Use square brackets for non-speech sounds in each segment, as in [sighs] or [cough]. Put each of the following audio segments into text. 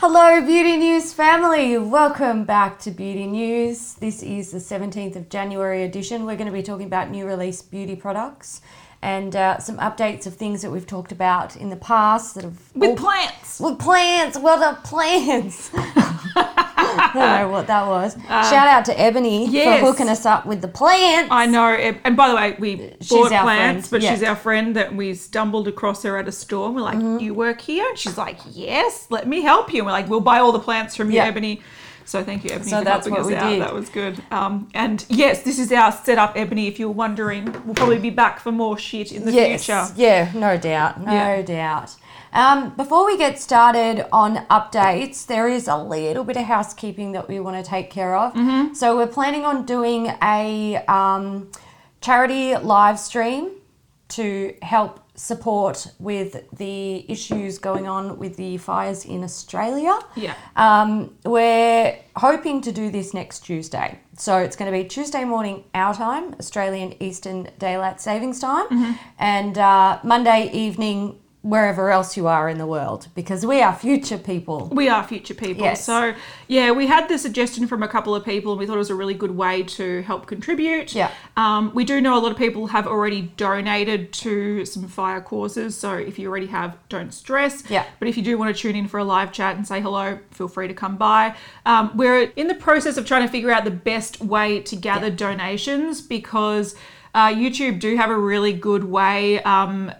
Hello, Beauty News family. Welcome back to Beauty News. This is the 17th of January edition. We're going to be talking about new release beauty products and uh, some updates of things that we've talked about in the past that have With all- plants. with plants. Well done, plants. [laughs] I don't know what that was. Uh, [laughs] Shout out to Ebony yes. for hooking us up with the plants. I know. And by the way, we She's bought plants, friend, but yeah. she's our friend that we stumbled across her at a store. And we're like, Mm-hmm. You work here? And she's like, Yes, let me help you. And we're like, We'll buy all the plants from you, Yeah. Ebony. So thank you, Ebony, So for that's helping what us we out. did. That was good. Um, and yes, this is our setup, Ebony. If you're wondering, we'll probably be back for more shit in the yes, future. Yeah, no doubt, no Yeah. doubt. Um, before we get started on updates, there is a little bit of housekeeping that we want to take care of. Mm-hmm. So we're planning on doing a um, charity live stream to help support with the issues going on with the fires in Australia. Yeah. Um, we're hoping to do this next Tuesday. So it's going to be Tuesday morning our time, Australian Eastern Daylight Savings Time, and uh, Monday evening wherever else you are in the world because we are future people. We are future people. Yes. So, yeah, we had the suggestion from a couple of people and we thought it was a really good way to help contribute. Yeah. Um, we do know a lot of people have already donated to some fire causes. So, if you already have, don't stress. Yeah. But if you do want to tune in for a live chat and say hello, feel free to come by. Um, we're in the process of trying to figure out the best way to gather donations because uh, YouTube do have a really good way. Um,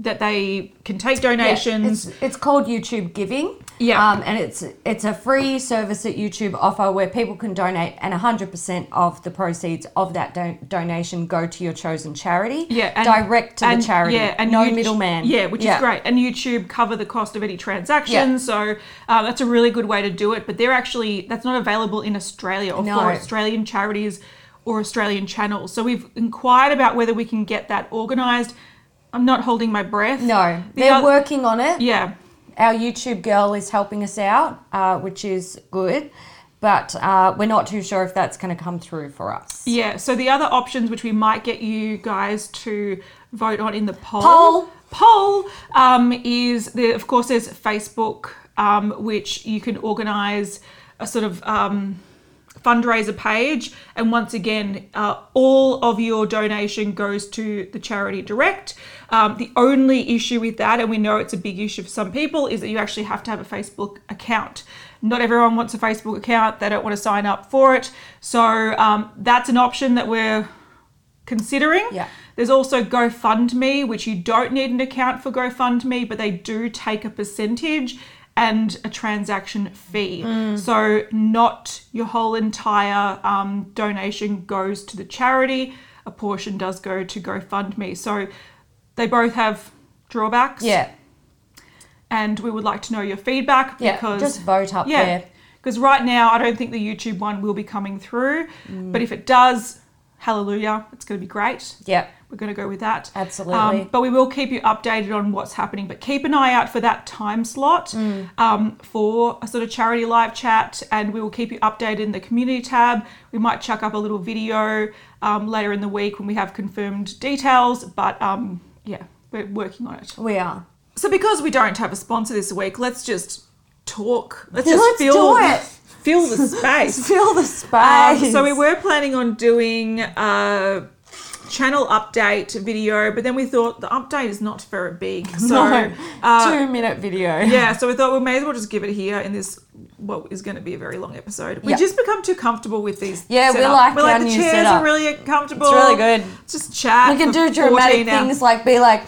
that they can take Yeah, donations. it's, it's called YouTube Giving. Yeah. Um, and it's it's a free service that YouTube offer where people can donate, and 100% of the proceeds of that don- donation go to your chosen charity. Yeah, and- direct to and- the charity. Yeah, and no middleman. Yeah, which is great. And YouTube cover the cost of any transaction, Yeah. so uh, that's a really good way to do it. But they're actually that's not available in Australia or No. for Australian charities or Australian channels. So we've inquired about whether we can get that organised. I'm not holding my breath. No, The they're working on it. Yeah, Our YouTube girl is helping us out, uh, which is good, but uh, we're not too sure if that's going to come through for us. yeah. So the other options, which we might get you guys to vote on in the poll, Poll. poll um, is there. Of course, there's Facebook, um, which you can organise a sort of um, fundraiser page, and once again, uh, all of your donation goes to the charity direct. Um, the only issue with that, and we know it's a big issue for some people, is that you actually have to have a Facebook account. Not everyone wants a Facebook account; they don't want to sign up for it. So um, that's an option that we're considering. Yeah. There's also GoFundMe, which you don't need an account for GoFundMe, but they do take a percentage and a transaction fee. So not your whole entire um, donation goes to the charity. A portion does go to GoFundMe. So they both have drawbacks. Yeah, And we would like to know your feedback yeah. because just vote up yeah, there. because right now I don't think the YouTube one will be coming through, but if it does, hallelujah, it's going to be great. Yeah, We're going to go with that. Absolutely. Um, but we will keep you updated on what's happening. But keep an eye out for that time slot um, for a sort of charity live chat, and we will keep you updated in the community tab. We might chuck up a little video um, later in the week when we have confirmed details. But um, yeah, we're working on it. we are. So because we don't have a sponsor this week, let's just talk. Let's just let's fill do it. [laughs] fill the [laughs] space. Fill the space. Um, so we were planning on doing a channel update video, but then we thought the update is not very big. [laughs] So no, uh, two minute video. yeah, so we thought we may as well just give it here in this what is going to be a very long episode. We Yeah. just become too comfortable with these. Yeah, we setup. like We're our the new chairs setup. are really comfortable. It's really good. Just chat. We can do dramatic 14 hours. things like be like,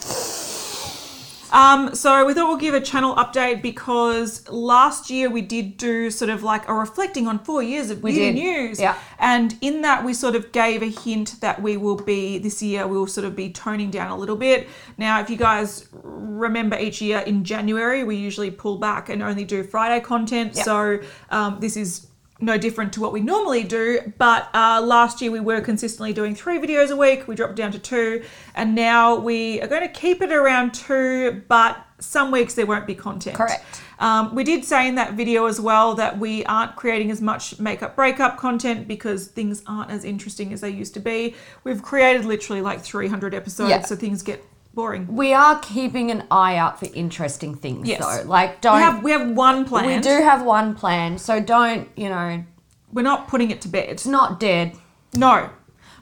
Um, so we thought we'll give a channel update because last year we did do sort of like a reflecting on four years of did. news. Yeah. And in that we sort of gave a hint that we will be this year we'll sort of be toning down a little bit. Now if you guys remember each year in January we usually pull back and only do Friday content. Yeah. So um, this is no different to what we normally do. But uh, last year we were consistently doing three videos a week. We dropped down to two, and now we are going to keep it around two. But some weeks there won't be content. Correct. Um, we did say in that video as well that we aren't creating as much makeup breakup content because things aren't as interesting as they used to be. We've created literally like 300 episodes, Yeah. so things get boring. We are keeping an eye out for interesting things, Yes. though. Like, don't. We have we have one plan. we do have one plan, so don't, you know, We're not putting it to bed. it's not dead. No,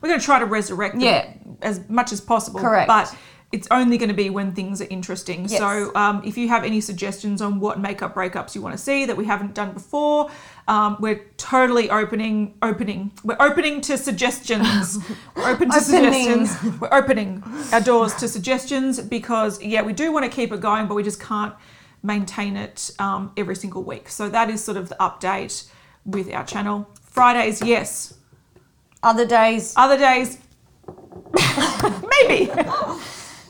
we're going to try to resurrect it Yeah. as much as possible. Correct. But it's only going to be when things are interesting. Yes. So um, if you have any suggestions on what makeup breakups you want to see that we haven't done before, um, we're totally opening opening. We're opening to suggestions. we're open to Opening. suggestions. We're opening our doors to suggestions because yeah, we do want to keep it going, but we just can't maintain it um, every single week. So that is sort of the update with our channel. Fridays, yes. Other days, Other days, maybe,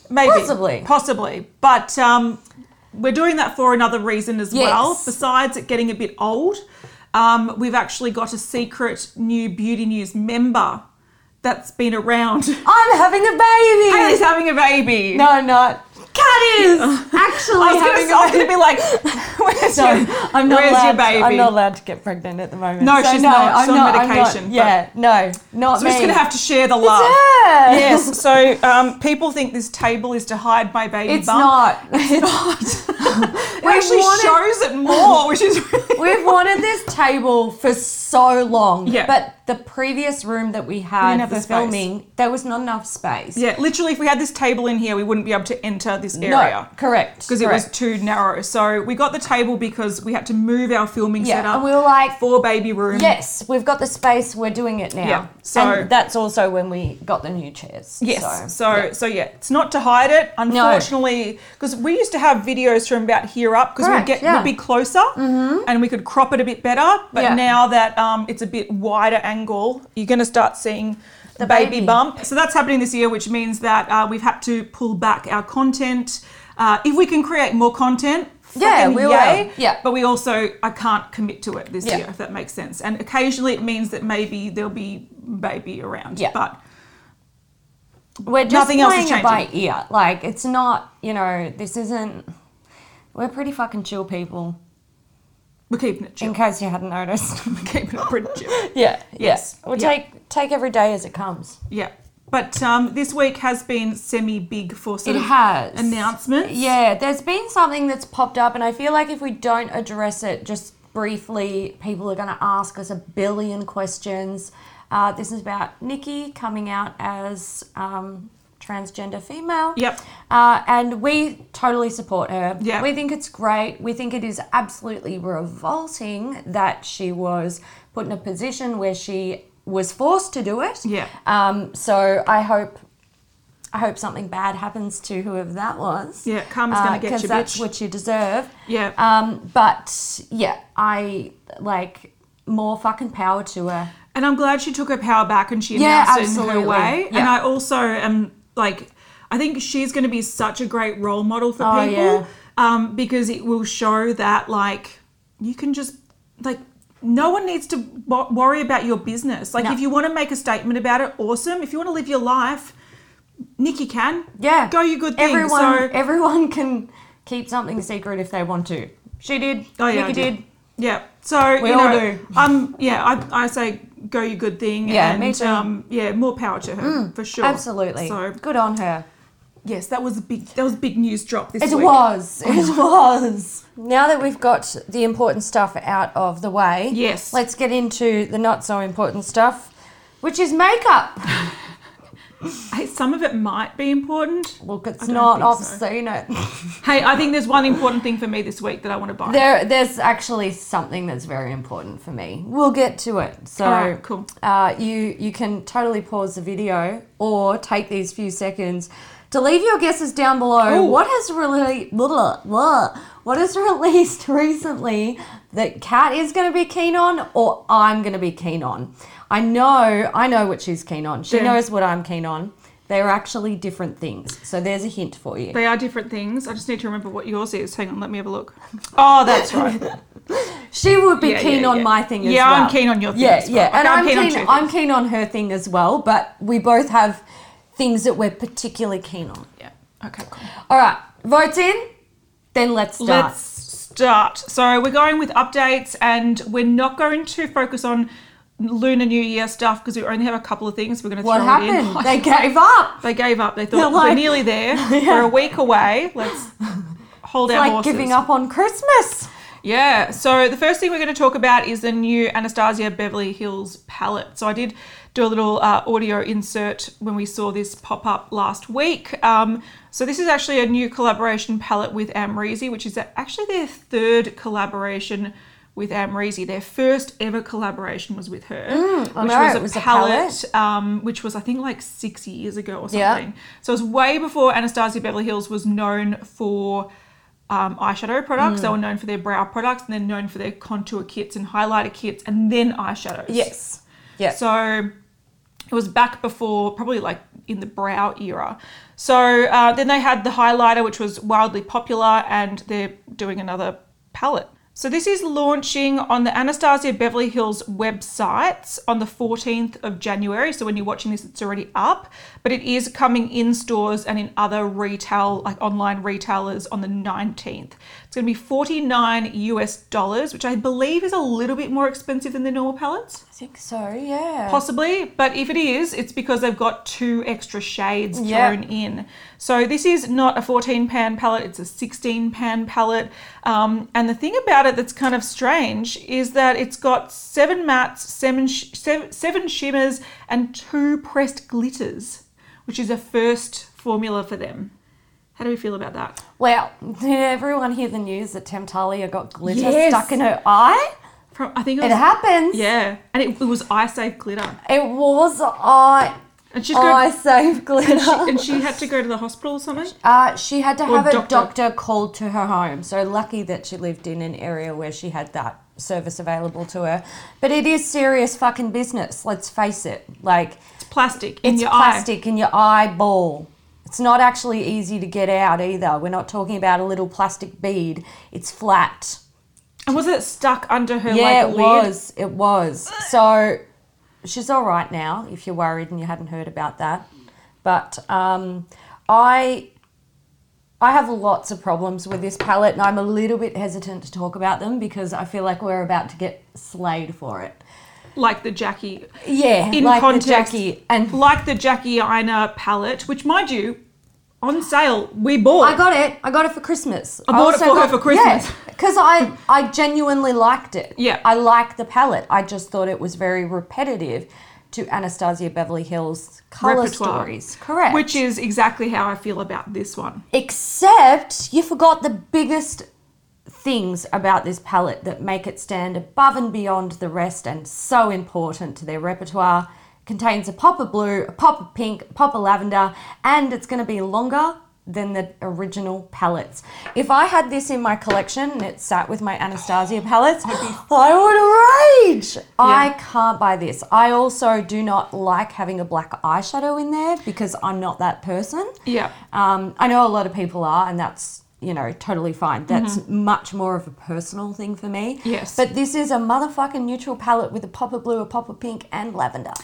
maybe, Possibly. possibly. But um, we're doing that for another reason as well. Besides it getting a bit old, um, we've actually got a secret new Beauty News member that's been around. I'm having a baby. Haley's having a baby. No, not. Cat is [laughs] actually I was having gonna, I was gonna be like, [laughs] where's, no, your, I'm not where's allowed. your baby? I'm not allowed to get pregnant at the moment. No, she's not. She's on I'm medication, but- yeah, no, not So me. we're just gonna have to share the love. Yes. So um, people think this table is to hide my baby It's bump. not. [laughs] It's not. it We actually wanted- shows it more, which is really We've wanted this table for so long. Yeah. But the previous room that we had have for space. filming, there was not enough space. yeah. Literally, if we had this table in here, we wouldn't be able to enter this No, area. correct. Because it was correct. too narrow. So we got the table because we had to move our filming Yeah, setup and we were like, for baby room. Yes, we've got the space. We're doing it now. Yeah, so- and that's also when we got the new chairs. Yes. So, So, yeah. so yeah, it's not to hide it. Unfortunately, because we used to have videos from about here up because we'd get yeah. would be closer and we could crop it a bit better. But now that um, it's a bit wider angle, you're going to start seeing the baby, baby. bump. So that's happening this year, which means that uh, we've had to pull back our content. Uh, if we can create more content. Yeah, we will. Yeah. But we also, I can't commit to it this Yeah. year, if that makes sense. And occasionally it means that maybe there'll be baby around. Yeah. But we're just Nothing else is playing it by ear. Like it's not, you know, this isn't. We're pretty fucking chill people. We're keeping it chill. In case you hadn't noticed. [laughs] We're keeping it pretty chill. [laughs] yeah. Yes. Yeah. We'll Yeah. take take every day as it comes. Yeah. But um, this week has been semi big for sort It has announcements. Yeah, there's been something that's popped up, and I feel like if we don't address it just briefly, people are going to ask us a billion questions. Uh, this is about Nikkie coming out as um, transgender female. Yep. Uh, and we totally support her. Yeah. We think it's great. We think it is absolutely revolting that she was put in a position where she was forced to do it. Yeah. Um, so I hope I hope something bad happens to whoever that was. Yeah, karma's gonna get Because that's bitch. what you deserve. Yeah. Um, but yeah, I like more fucking power to her. And I'm glad she took her power back and she Yeah, announced it in her way. And I also am like, I think she's going to be such a great role model for Oh, people yeah. um, because it will show that like you can just like no one needs to wo- worry about your business. Like No. if you want to make a statement about it, awesome. If you want to live your life, Nikkie can. Yeah. Go you good thing. Everyone so everyone can keep something secret if they want to. She did. Oh yeah, Nikkie I did. Yeah. So We you all know, do. um, yeah, I, I say go you good thing. Yeah, and, me too. Mm, Um, yeah, more power to her for sure. Absolutely. So Good on her. yes, that was a big that was a big news drop this It week. It was. [laughs] It was. Now that we've got the important stuff out of the way, Yes. let's get into the not so important stuff, which is makeup. [laughs] Hey, some of it might be important. Look, it's don't I've so. you [laughs] know. Hey, I think there's one important thing for me this week that I want to buy. There, there's actually something that's very important for me. We'll get to it. So, right, cool. Uh, you you can totally pause the video or take these few seconds to leave your guesses down below. Ooh. What has really blah, blah, what is [laughs] released recently that Kat is going to be keen on, or I'm going to be keen on? I know, I know what she's keen on. She Yeah. knows what I'm keen on. They are actually different things. So there's a hint for you. They are different things. I just need to remember what yours is. Hang on, let me have a look. [laughs] Oh, that's right. She would be Yeah, keen yeah, on my thing as well. Yeah. I'm keen on your thing Yeah, as well. yeah, Like, and I'm I'm, keen on keen. I'm keen on her thing as well. But we both have things that we're particularly keen on. yeah. Okay, cool. All right, votes in. Then let's start. Let's start. So we're going with updates, and we're not going to focus on Lunar New Year stuff because we only have a couple of things. We're going to What throw it in. happened? [laughs] They gave up. They gave up. They thought like- we're nearly there. [laughs] We're a week away. Let's [laughs] hold our Like horses. giving up on Christmas. Yeah. So the first thing we're going to talk about is the new Anastasia Beverly Hills palette. So I did do a little uh, audio insert when we saw this pop up last week. Um, so this is actually a new collaboration palette with Amrezy, which is actually their third collaboration with Amrezy. Their first ever collaboration was with her, Mm, which know, was a was a palette, um, which was I think like six years ago or Yeah. something. So it was way before Anastasia Beverly Hills was known for um, eyeshadow products. They Mm. were known for their brow products and then known for their contour kits and highlighter kits and then eyeshadows. Yes. Yeah. So it was back before, probably like in the brow era. So uh, then they had the highlighter, which was wildly popular, and they're doing another palette. So this is launching on the Anastasia Beverly Hills websites on the 14th of January. So when you're watching this, it's already up, but it is coming in stores and in other retail, like online retailers on the 19th. It's going to be 49 US dollars, which I believe is a little bit more expensive than the normal palettes I think so, yeah. possibly but if it is it's because they've got two extra shades Yeah. thrown in so this is not a 14 pan palette it's a 16 pan palette um, and the thing about it that's kind of strange is that it's got seven mattes seven, sh- seven, seven shimmers and two pressed glitters which is a first formula for them how do we feel about that Well, did [laughs] everyone hear the news that Temptalia got glitter Yes. stuck in her eye? From, i think it It happens. yeah and it, it was eye safe glitter It was eye, and she's got eye safe glitter. and she, and she had to go to the hospital or something Uh, she had to Or have a doctor. doctor called to her home. So lucky that she lived in an area where she had that service available to her. But it is serious fucking business. Let's face it. Like It's plastic in it's your plastic in your eyeball. It's not actually easy to get out either. We're not talking about a little plastic bead. It's flat. And was it stuck under her Yeah, like it lid? was. It was. So she's all right now. If you're worried and you hadn't heard about that, but um, I I have lots of problems with this palette, and I'm a little bit hesitant to talk about them because I feel like we're about to get slayed for it. Like the Jackie. Yeah, In like context, the Jackie and like the Jackie Aina palette, which mind you, on sale we bought. I got it. I got it for Christmas. I bought it for her for Christmas. because I I genuinely liked it. Yeah. I like the palette. I just thought it was very repetitive to Anastasia Beverly Hills color Repertoire. stories. Correct. Which is exactly how I feel about this one. except you forgot the biggest things about this palette that make it stand above and beyond the rest and so important to their repertoire. Contains a pop of blue, a pop of pink, a pop of lavender, and it's going to be longer than the original palettes. If I had this in my collection and it sat with my Anastasia palettes, I would rage. I can't buy this. I also do not like having a black eyeshadow in there because I'm not that person. Yeah. Um, I know a lot of people are, and that's you know totally fine. That's much more of a personal thing for me. Mm-hmm. Yes. But this is a motherfucking neutral palette with a pop of blue, a pop of pink, and lavender. [laughs]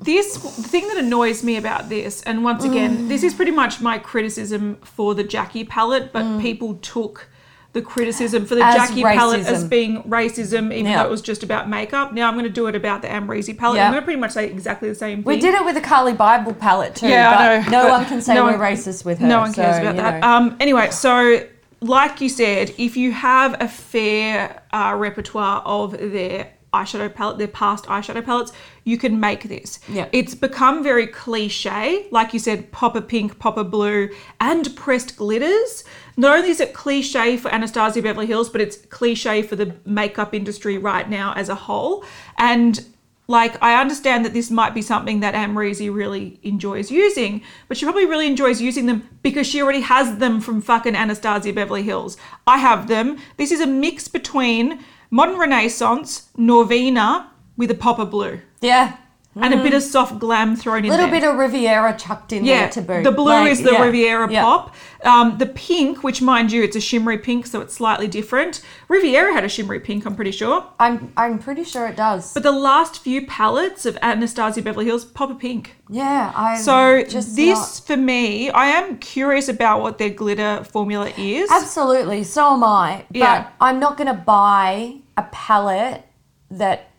This the thing that annoys me about this, and once again, this is pretty much my criticism for the Jackie palette, but people took the criticism for the As Jackie palette as being racism, even Yeah. though it was just about makeup. Now I'm going to do it about the Amrezy palette. Yeah. I'm going to pretty much say exactly the same thing. We did it with the Carli Bybel palette too. Yeah, but I know. No one can say no we're one- racist with her. No one cares so, about that. Um, anyway, so like you said, if you have a fair uh, repertoire of their eyeshadow palette, their past eyeshadow palettes, you can make this. Yeah. It's become very cliche. Like you said, pop a pink, pop a blue, and pressed glitters. Not only is it cliche for Anastasia Beverly Hills, but it's cliche for the makeup industry right now as a whole. And like I understand that this might be something that Amrezy really enjoys using, but she probably really enjoys using them because she already has them from fucking Anastasia Beverly Hills. I have them. This is a mix between modern Renaissance, Norvina with a pop of blue yeah. And a bit of soft glam thrown in there. A little there. bit of Riviera chucked in yeah, there to boot. the blue Like, is the yeah, Riviera yeah. pop. Um, the pink, which mind you, it's a shimmery pink, so it's slightly different. Riviera had a shimmery pink, I'm pretty sure. I'm I'm pretty sure it does. But the last few palettes of Anastasia Beverly Hills pop a pink. yeah, I So just this not- for me, I am curious about what their glitter formula is. Absolutely, so am I. But Yeah. I'm not going to buy a palette that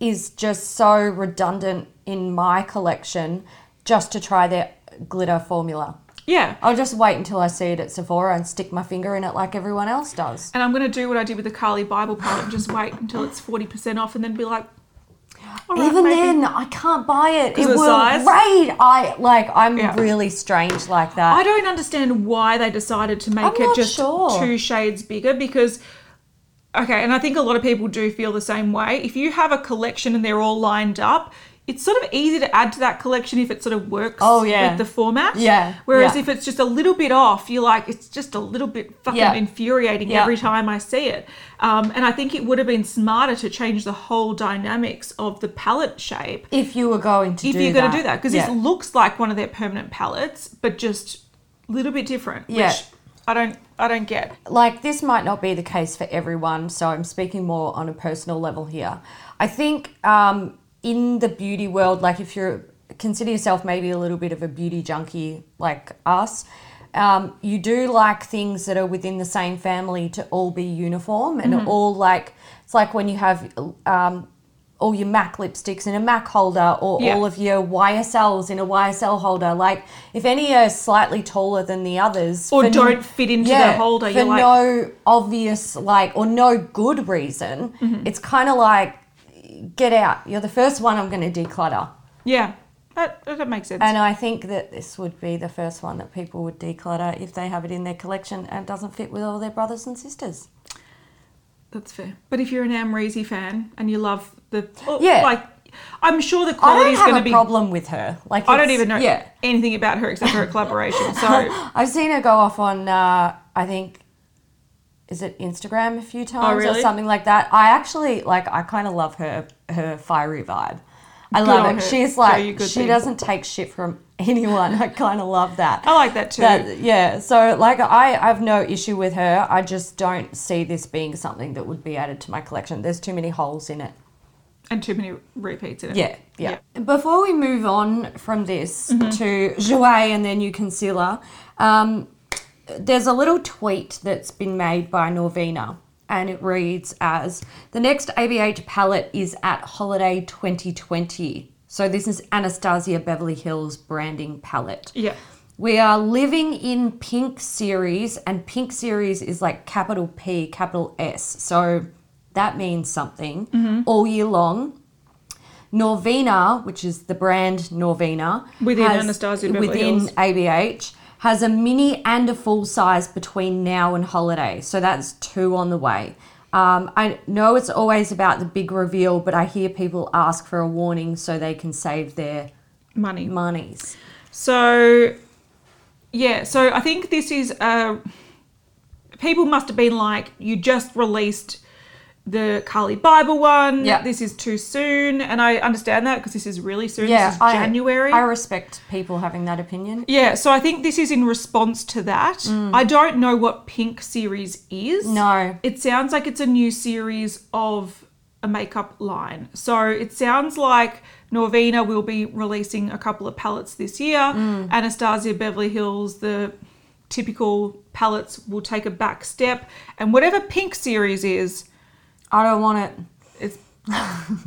is just so redundant in my collection just to try their glitter formula. Yeah. I'll just wait until I see it at Sephora and stick my finger in it like everyone else does. And I'm going to do what I did with the Carli Bybel palette and just wait until it's 40% off and then be like, right, Even maybe. then, I can't buy it. It will size? raid. I like. I'm Yeah. really strange like that. I don't understand why they decided to make I'm it just sure. two shades bigger because okay, and I think a lot of people do feel the same way. If you have a collection and they're all lined up, it's sort of easy to add to that collection if it sort of works Oh, yeah. with the format. Yeah, Whereas yeah. if it's just a little bit off, you're like, it's just a little bit fucking Yeah. infuriating every time I see it. Um, and I think it would have been smarter to change the whole dynamics of the palette shape if you were going to if you're going to do that because it looks like one of their permanent palettes but just a little bit different Yeah. which i don't i don't get like this might not be the case for everyone so i'm speaking more on a personal level here i think um, in the beauty world like if you're consider yourself maybe a little bit of a beauty junkie like us um, you do like things that are within the same family to all be uniform and Mm-hmm. all like it's like when you have um, all your MAC lipsticks in a MAC holder or Yeah. all of your YSLs in a YSL holder. Like if any are slightly taller than the others Or don't fit into the holder, for you're like- no obvious like or no good reason, Mm-hmm. it's kind of like get out. You're the first one I'm going to declutter. yeah that, that makes sense And I think that this would be the first one that people would declutter if they have it in their collection and doesn't fit with all their brothers and sisters. that's fair but if you're an amrezy fan and you love the oh, Yeah. like i'm sure the quality is going to be a problem with her. Like i don't even know Yeah, anything about her except for her collaboration so [laughs] I've seen her go off on, uh, I think, is it Instagram a few times Oh, really? or something like that. I actually like. I kind of love her her fiery vibe. I Good love it. her. She's like she doesn't take shit from [laughs] anyone. I kind of love that. i like that too That, yeah, so like I, I have no issue with her. I just don't see this being something that would be added to my collection. There's too many holes in it. And too many repeats in it Yeah, yeah. Before we move on from this to Jouer and their new concealer, um, there's a little tweet that's been made by Norvina, and it reads as the next ABH palette is at Holiday 2020. So this is Anastasia Beverly Hills branding palette. yeah We are living in Pink Series, and Pink Series is like capital P, capital S. So that means something all year long. Norvina, which is the brand Norvina, Within Anastasia Beverly within Hills. ABH, has a mini and a full size between now and holiday. So that's two on the way. Um, I know it's always about the big reveal, but I hear people ask for a warning so they can save their money monies. So, yeah, so I think this is uh people must have been like, you just released the Carli Bybel one. Yeah. This is too soon. And I understand that because this is really soon. Yeah, this is I- January. I respect people having that opinion. yeah, so I think this is in response to that. I don't know what Pink series is. Mm. No. It sounds like it's a new series of a makeup line. So it sounds like Norvina will be releasing a couple of palettes this year. Mm. Anastasia Beverly Hills, the typical palettes will take a back step. And whatever Pink series is, I don't want it. it's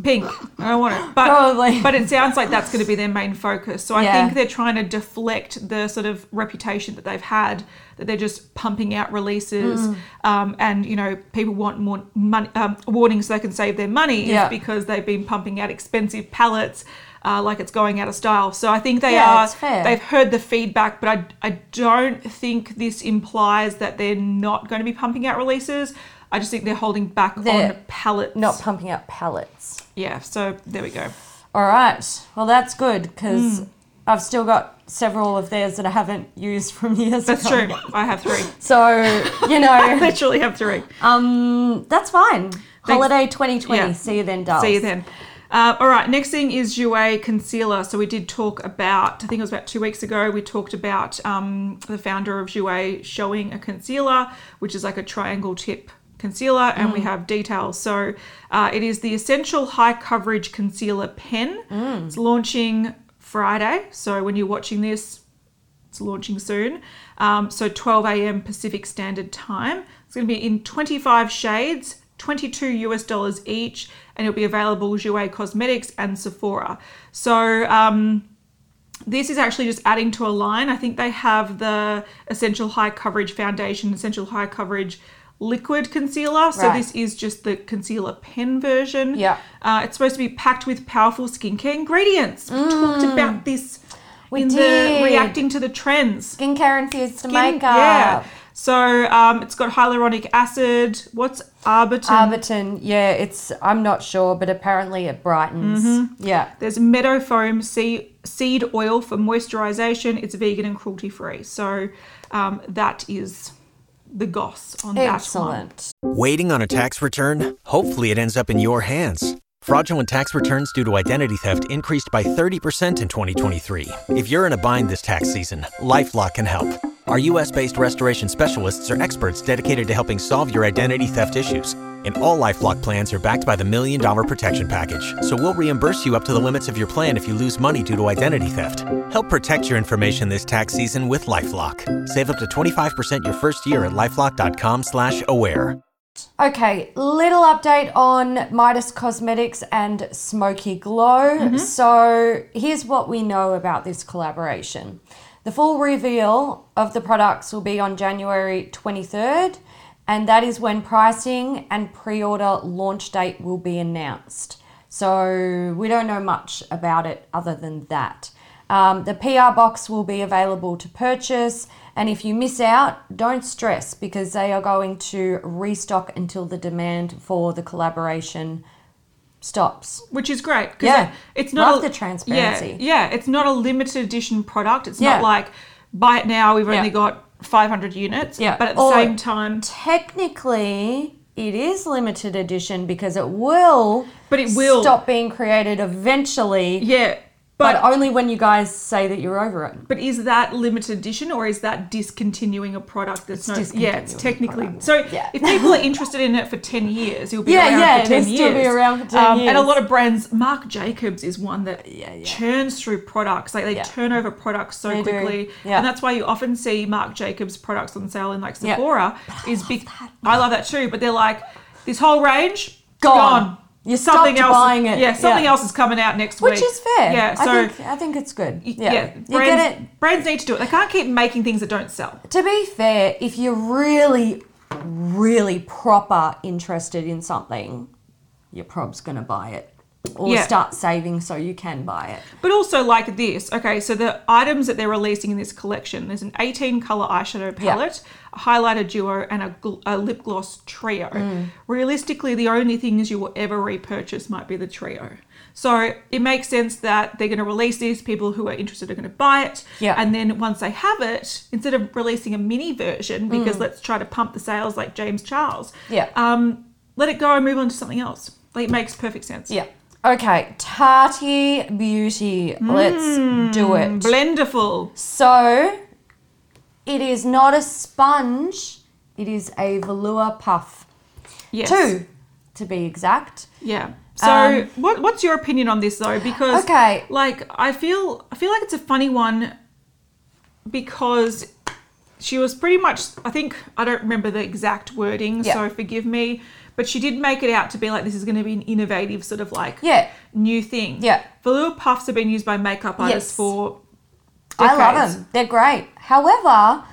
pink. I don't want it. But, Probably. but it sounds like that's going to be their main focus. So I Yeah. think they're trying to deflect the sort of reputation that they've had that they're just pumping out releases, Mm. um, and you know people want more money um, warnings so they can save their money Yeah. because they've been pumping out expensive palettes. Uh, like it's going out of style. So I think they Yeah, are. fair. They've heard the feedback, but I, I don't think this implies that they're not going to be pumping out releases. I just think they're holding back They're on palettes. Not pumping out pallets. Yeah, so there we go. All right. Well, that's good because Hmm. I've still got several of theirs that I haven't used from [laughs] years That's ago. true. I have three. [laughs] So, you know [laughs] I know, literally have three. um, that's fine. Holiday 2020. Yeah. See you then, dolls. See you then. Uh, all right, next thing is Jouer Concealer. So we did talk about, I think it was about two weeks ago, we talked about um, the founder of Jouer showing a concealer, which is like a triangle tip concealer, and we have details. So uh, it is the Essential High Coverage Concealer Pen. It's launching Friday. So when you're watching this, it's launching soon. Um, so 12 a.m. Pacific Standard Time. It's going to be in 25 shades 22 US dollars each, and it'll be available Jouer Cosmetics and Sephora. So, um, this is actually just adding to a line. I think they have the Essential High Coverage Foundation, Essential High Coverage Liquid Concealer. So Right. this is just the concealer pen version. Yeah. Uh, it's supposed to be packed with powerful skincare ingredients. We talked about this Mm. We in did. the reacting to the trends. Skincare infused to Skin- makeup. Yeah. So um, it's got hyaluronic acid. What's Arbutin? Arbutin, yeah, it's I'm not sure, but apparently it brightens. Mm-hmm. Yeah. There's meadow foam seed, seed oil for moisturization. It's vegan and cruelty free. So um, that is the goss on that one. Excellent. Waiting on a tax return? Hopefully, it ends up in your hands. Fraudulent tax returns due to identity theft increased by 30% in 2023. If you're in a bind this tax season, LifeLock can help. Our US based restoration specialists are experts dedicated to helping solve your identity theft issues. And all LifeLock plans are backed by the Million Dollar Protection Package. So we'll reimburse you up to the limits of your plan if you lose money due to identity theft. Help protect your information this tax season with LifeLock. Save up to 25% your first year at LifeLock.com slash aware. Okay, little update on Midas Cosmetics and Smoky Glow. Mm-hmm. So, here's what we know about this collaboration. The full reveal of the products will be on January 23rd, and that is when pricing and pre order launch date will be announced. So, we don't know much about it other than that. Um, the PR box will be available to purchase, and if you miss out, don't stress because they are going to restock until the demand for the collaboration stops. which is great. Yeah. it's not Love a, the transparency. Yeah, yeah, it's not a limited edition product. It's Yeah. not like buy it now. We've Yeah. only got 500 units. Yeah. but at the Or- same time, Technically, it is limited edition because it will, But it will- stop being created eventually. yeah. But, But only when you guys say that you're over it. but is that limited edition or is that discontinuing a product that's It's no? Yeah, it's technically. product. So Yeah. if people are [laughs] interested in it for 10 years, you'll be Yeah, around yeah, for 10 years. still be around for 10 Um, And a lot of brands, Marc Jacobs is one that Yeah, yeah. churns through products. Like they turn over products so They do. quickly. Yeah. And that's why you often see Marc Jacobs products on sale in like Yeah. Sephora. Is big. I love that too. But they're like, this whole range, Gone. gone. You stopped buying it. Yeah, something Yeah. else is coming out next week. Which is fair. Yeah, so I think, I think it's good. yeah, Yeah. You brands, get it. brands need to do it. They can't keep making things that don't sell. To be fair, if you're really, really proper interested in something, your prob's going to buy it. Or Yeah. start saving so you can buy it. But also like this. Okay, so the items that they're releasing in this collection, there's an 18 color eyeshadow Yeah. A highlighter duo, and a, gl- a lip gloss trio. Mm. Realistically, the only things you will ever repurchase might be the trio. So it makes sense that they're going to release this. People who are interested are going to buy it. Yeah. And then once they have it, instead of releasing a mini version, because Mm. let's try to pump the sales like James Charles, Yeah. um, let it go and move on to something else. Like it makes perfect sense. Yeah. Okay, Tati Beauty. Let's do it. Blenderful. So, it is not a sponge, it is a velour puff. Yes. Two, to be exact. Yeah. So, Um, what, what's your opinion on this though? Because, Okay. like, I feel I feel like it's a funny one because she was pretty much. I think I don't remember the exact wording, Yeah. so forgive me. But she did make it out to be like this is going to be an innovative sort of like Yeah. new thing. Yeah. Velour puffs have been used by makeup artists Yes. for. I love them. They're great. However,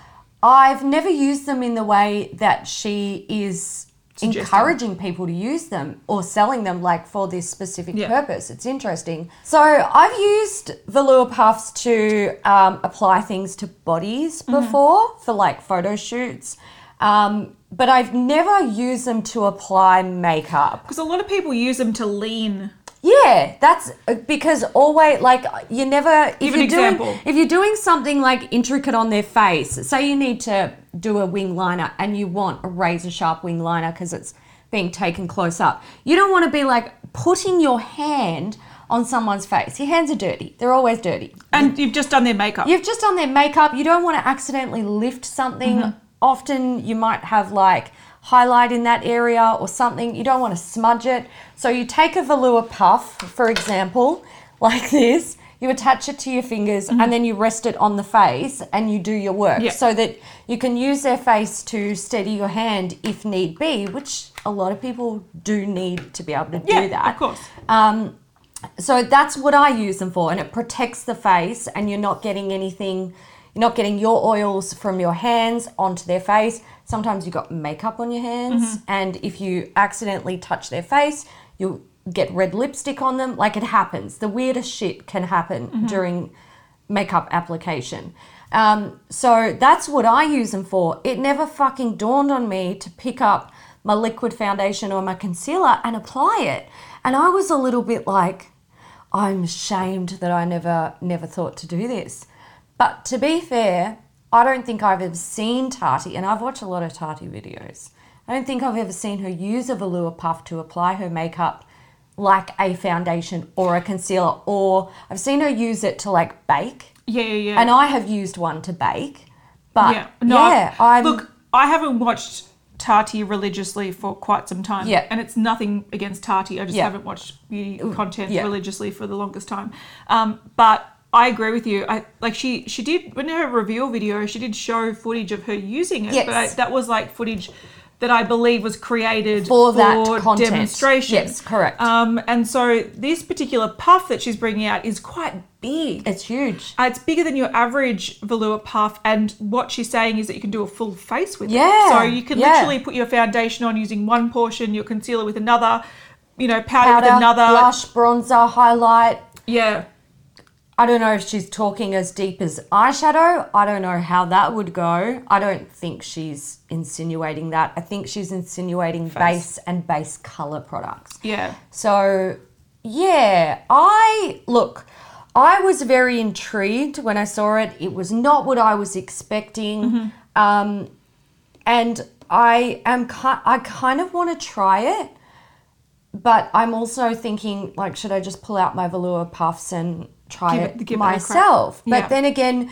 I've never used them in the way that she is Suggesting. encouraging people to use them or selling them like for this specific Yeah. purpose. It's interesting. So I've used velour puffs to um, apply things to bodies Mm-hmm. before for like photo shoots. Um, but I've never used them to apply makeup. Because a lot of people use them to lean. Yeah, that's uh, because always like you never if Give an you're doing example. if you're doing something like intricate on their face. Say you need to do a wing liner and you want a razor sharp wing liner because it's being taken close up. You don't want to be like putting your hand on someone's face. Your hands are dirty. They're always dirty. And you've just done their makeup. You've just done their makeup. You don't want to accidentally lift something. Mm-hmm. Often you might have like highlight in that area or something. You don't want to smudge it. So you take a velour puff, for example, [laughs] like this. You attach it to your fingers and then you rest it on the face and you do your work Mm-hmm. So that you can use their face to steady your hand if need be, which a lot of people do need to be able to Yeah, do that. of course. Um, so that's what I use them for, and it protects the face, and you're not getting anything, you're not getting your oils from your hands onto their face. Sometimes you've got makeup on your hands, and if you accidentally touch their face, you'll get red lipstick on them. Like it happens. The weirdest shit can happen during makeup application. Um, so that's what I use them for. It never fucking dawned on me to pick up my liquid foundation or my concealer and apply it. And I was a little bit like, I'm ashamed that I never never thought to do this. But to be fair, I don't think I've ever seen Tati, and I've watched a lot of Tati videos. I don't think I've ever seen her use a velour puff to apply her makeup like a foundation or a concealer, or I've seen her use it to like bake. Yeah, yeah, yeah. And I have used one to bake. But yeah, yeah, no, I- I'm look. I haven't watched Tati religiously for quite some time. Yeah. and it's nothing against Tati. I just Yeah. haven't watched beauty content yeah. religiously for the longest time. Um, but I agree with you. I like she she did in her reveal video. She did show footage of her using it, Yes. but I, that was like footage that I believe was created For that content. demonstration. Yes, correct. Um, and so this particular puff that she's bringing out is quite big. it's huge. Uh, it's bigger than your average velour puff, and what she's saying is that you can do a full face with Yeah, it. So you can yeah. literally put your foundation on using one portion, your concealer with another, you know, powder, Powder, with another. blush, bronzer, highlight. Yeah, I don't know if she's talking as deep as eyeshadow. I don't know how that would go. I don't think she's insinuating that. I think she's insinuating base and base color products. yeah, So, yeah, I look, I was very intrigued when I saw it. It was not what I was expecting. Um, and I am ki- I kind of want to try it, but I'm also thinking like should I just pull out my velour puffs and try Give it, it- give it myself? But Yeah. then again,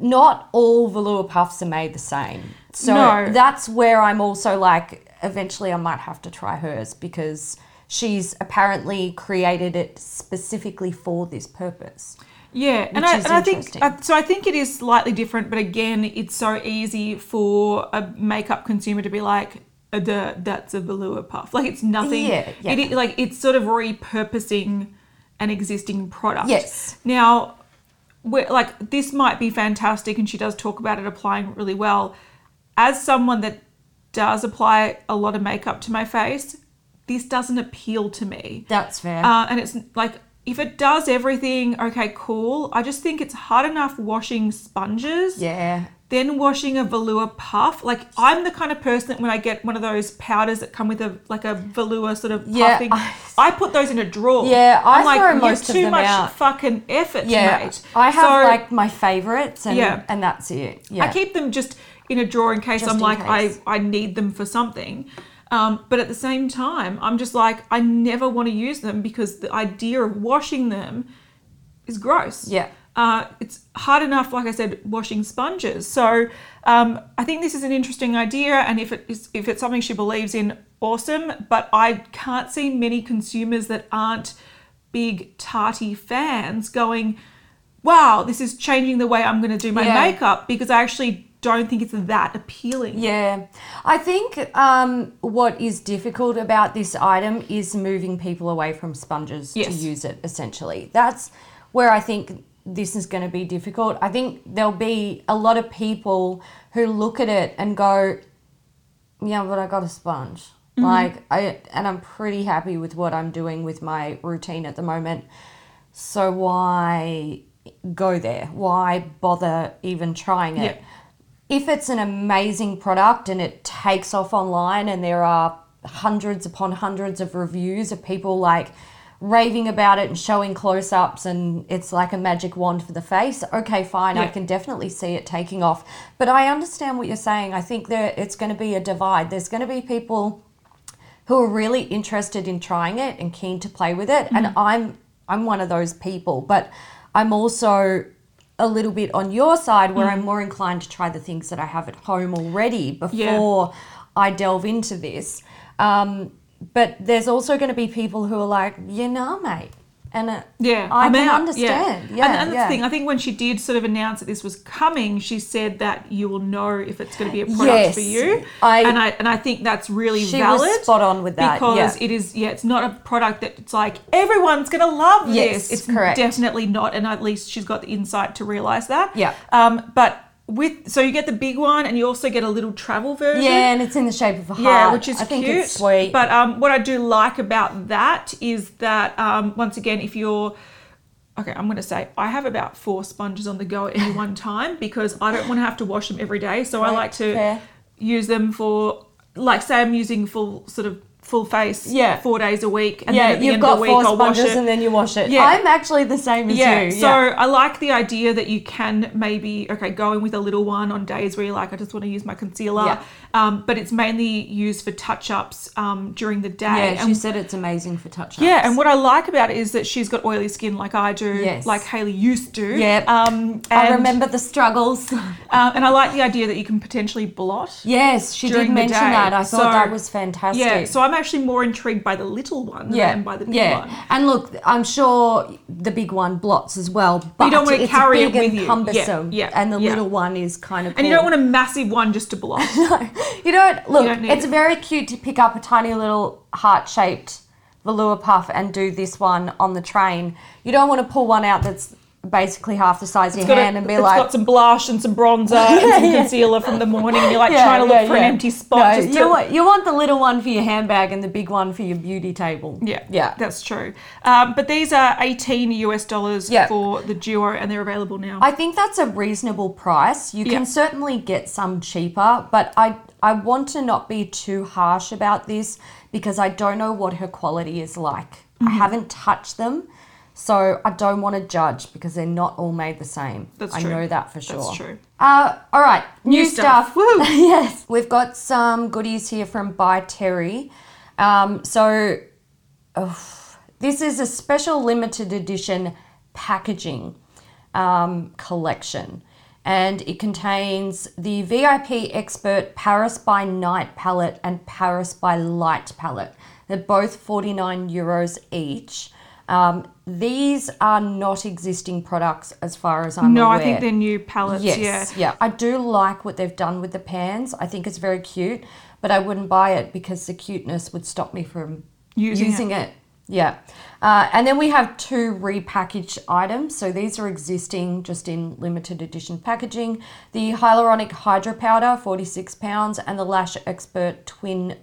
not all velour puffs are made the same. So No. that's where I'm also like, eventually I might have to try hers because she's apparently created it specifically for this purpose. yeah. And I, and I think uh, so. I think it is slightly different, but again, it's so easy for a makeup consumer to be like. "Uh, that's a velour puff. Like it's nothing. Yeah, yeah. It, like it's sort of repurposing an existing product. Yes. Now, we're, like this might be fantastic, and she does talk about it applying really well. As someone that does apply a lot of makeup to my face, this doesn't appeal to me. That's fair. Uh, and it's like if it does everything, okay, cool. I just think it's hard enough washing sponges. yeah. Then washing a velour puff. Like I'm the kind of person that when I get one of those powders that come with a like a velour sort of Yeah, puffing, I- I, put those in a drawer. Yeah, I I'm like, throw "You're most of too them much out." fucking effort, Yeah. mate. I have So- like my favorites and, Yeah. and that's it. Yeah. I keep them just in a drawer in case Just I'm in like case. I I need them for something. Um, but at the same time, I'm just like I never want to use them because the idea of washing them is gross. Yeah. Uh, it's hard enough, like I said, washing sponges. So um, I think this is an interesting idea, and if it is, if it's something she believes in, awesome. But I can't see many consumers that aren't big Tati fans going, "Wow, this is changing the way I'm going to do my Yeah. makeup," because I actually don't think it's that appealing. Yeah, I think um, what is difficult about this item is moving people away from sponges to use it. Essentially, that's where I think this is going to be difficult. I think there'll be a lot of people who look at it and go, "Yeah, but I got a sponge." Mm-hmm. Like I and I'm pretty happy with what I'm doing with my routine at the moment. So why go there? Why bother even trying it? Yeah. if it's an amazing product and it takes off online and there are hundreds upon hundreds of reviews of people like raving about it and showing close-ups and it's like a magic wand for the face. Okay fine i can definitely see it taking off. But i understand what you're saying. I think there it's going to be a divide. There's going to be people who are really interested in trying it and keen to play with it and i'm i'm one of those people. But i'm also a little bit on your side where i'm more inclined to try the things that i have at home already before i delve into this. Um, but there's also going to be people who are like you know mate and uh, Yeah, I, mean, can understand. Yeah, and, and that's yeah. the thing. I think when she did sort of announce that this was coming, she said that you will know if it's going to be a product Yes, for you. I- and I and I think that's really She was spot on with that, because yeah. it is. Yeah, it's not a product that it's like everyone's going to love Yes, this. It's correct. definitely not, and at least she's got the insight to realize that. Yeah. Um, but with so you get the big one, and you also get a little travel version. yeah, and it's in the shape of a heart. Yeah, which is I think cute. it's sweet. But um, what I do like about that is that um, once again, if you're okay, I'm going to say I have about four sponges on the go at any one [laughs] time because I don't want to have to wash them every day. So I like to fair. use them for like say I'm using full sort of full face Yeah. four days a week and yeah, then at the you've end got of the week four I'll wash sponges it. and then you wash it. Yeah. I'm actually the same as Yeah, you. so I like the idea that you can maybe okay go in with a little one on days where you're like I just want to use my concealer, Yeah. Um, but it's mainly used for touch ups um, during the day. yeah, she and, said it's amazing for touch ups. yeah, and what I like about it is that she's got oily skin like I do, Yes. like Haley used to. Yeah. Um, I remember the struggles. um, [laughs] and I like the idea that you can potentially blot. yes, she did mention that. I thought So- that was fantastic. Yeah, so I'm actually more intrigued by the little one yeah, than by the big yeah. one. And look, I'm sure the big one blots as well, but you don't wanna it's carry it with you. Yeah, cumbersome. yeah, and the yeah. little one is kind of. And you don't want a massive one just to blot. [laughs] You don't look. don't it's it. very cute to pick up a tiny little heart-shaped velour puff and do this one on the train. You don't want to pull one out that's basically half the size of your got a- hand and be it's like, got some blush and some bronzer and some [laughs] yeah. concealer from the morning. You're like Yeah, trying to look yeah, for yeah. an empty spot. No, just you, to, want, you want the little one for your handbag and the big one for your beauty table. yeah, yeah. that's true. Um, but these are 18 US dollars Yeah. for the duo, and they're available now. I think that's a reasonable price. You can certainly get some cheaper, but I I want to not be too harsh about this because I don't know what her quality is like. Mm-hmm. I haven't touched them, so I don't want to judge because they're not all made the same. That's I true. know that for sure. That's true. Uh, all right, new, stuff. stuff. Woo. [laughs] yes, we've got some goodies here from By Terry. Um, so oh, this is a special limited edition packaging um, collection, and it contains the VIP Expert Paris by Night palette and Paris by Light palette. They're both 49 euros each. Um, these are not existing products as far as I'm No, aware. No, I think they're new palettes. Yes, Yeah. yeah. I do like what they've done with the pans. I think it's very cute, but I wouldn't buy it because the cuteness would stop me from Using using, it. Yeah. Uh, and then we have two repackaged items. So these are existing just in limited edition packaging. The Hyaluronic Hydro Powder, 46 pounds, and the Lash Expert Twin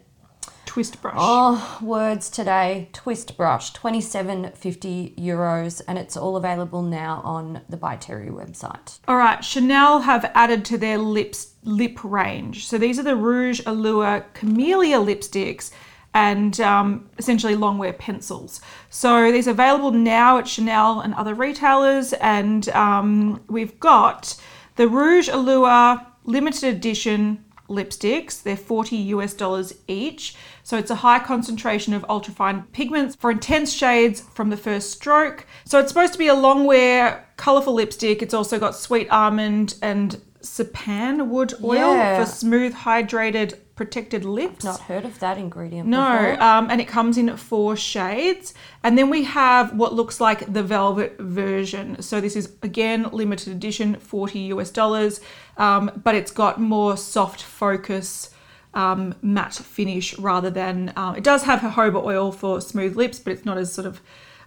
Twist brush. Oh, words today. Twist brush, twenty-seven fifty euros, and it's all available now on the By Terry website. All right, Chanel have added to their lips lip range. So these are the Rouge Allure Camellia lipsticks and um, essentially long wear pencils. So these are available now at Chanel and other retailers. And um, we've got the Rouge Allure limited edition lipsticks. They're 40 US dollars each. So it's a high concentration of ultrafine pigments for intense shades from the first stroke. So it's supposed to be a long wear, colorful lipstick. It's also got sweet almond and sapan wood oil Yeah. for smooth, hydrated, protected lips. Not heard of that ingredient No, before. um, and it comes in four shades. And then we have what looks like the velvet version. So this is again limited edition, 40 US dollars, um, but it's got more soft focus. Um, matte finish rather than um, it does have jojoba oil for smooth lips, but it's not as sort of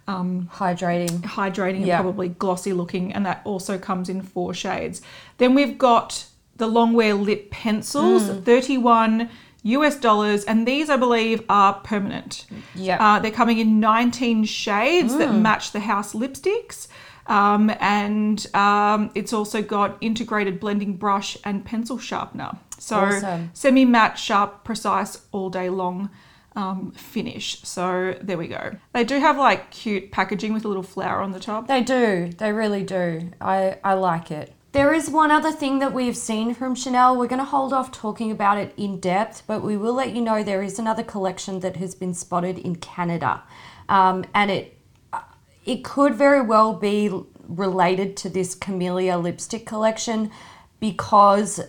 Hydrating. hydrating Yeah. and probably glossy looking, and that also comes in four shades. Then we've got the longwear lip pencils, Mm. 31 US dollars, and these I believe are permanent. Yeah. Uh, they're coming in 19 shades that Mm. match the house lipsticks. Um, and um, it's also got integrated blending brush and pencil sharpener. So Awesome. semi matte, sharp, precise, all day long um, finish. So there we go. They do have like cute packaging with a little flower on the top. They do. They really do. I, I like it. There is one other thing that we've seen from Chanel. We're going to hold off talking about it in depth, but we will let you know there is another collection that has been spotted in Canada. Um, and it it could very well be related to this Camellia lipstick collection because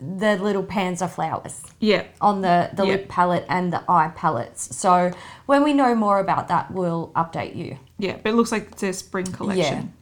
the little panzer flowers Yeah. on the, the Yeah. lip palette and the eye palettes. So when we know more about that, we'll update you. Yeah, but it looks like it's a spring collection.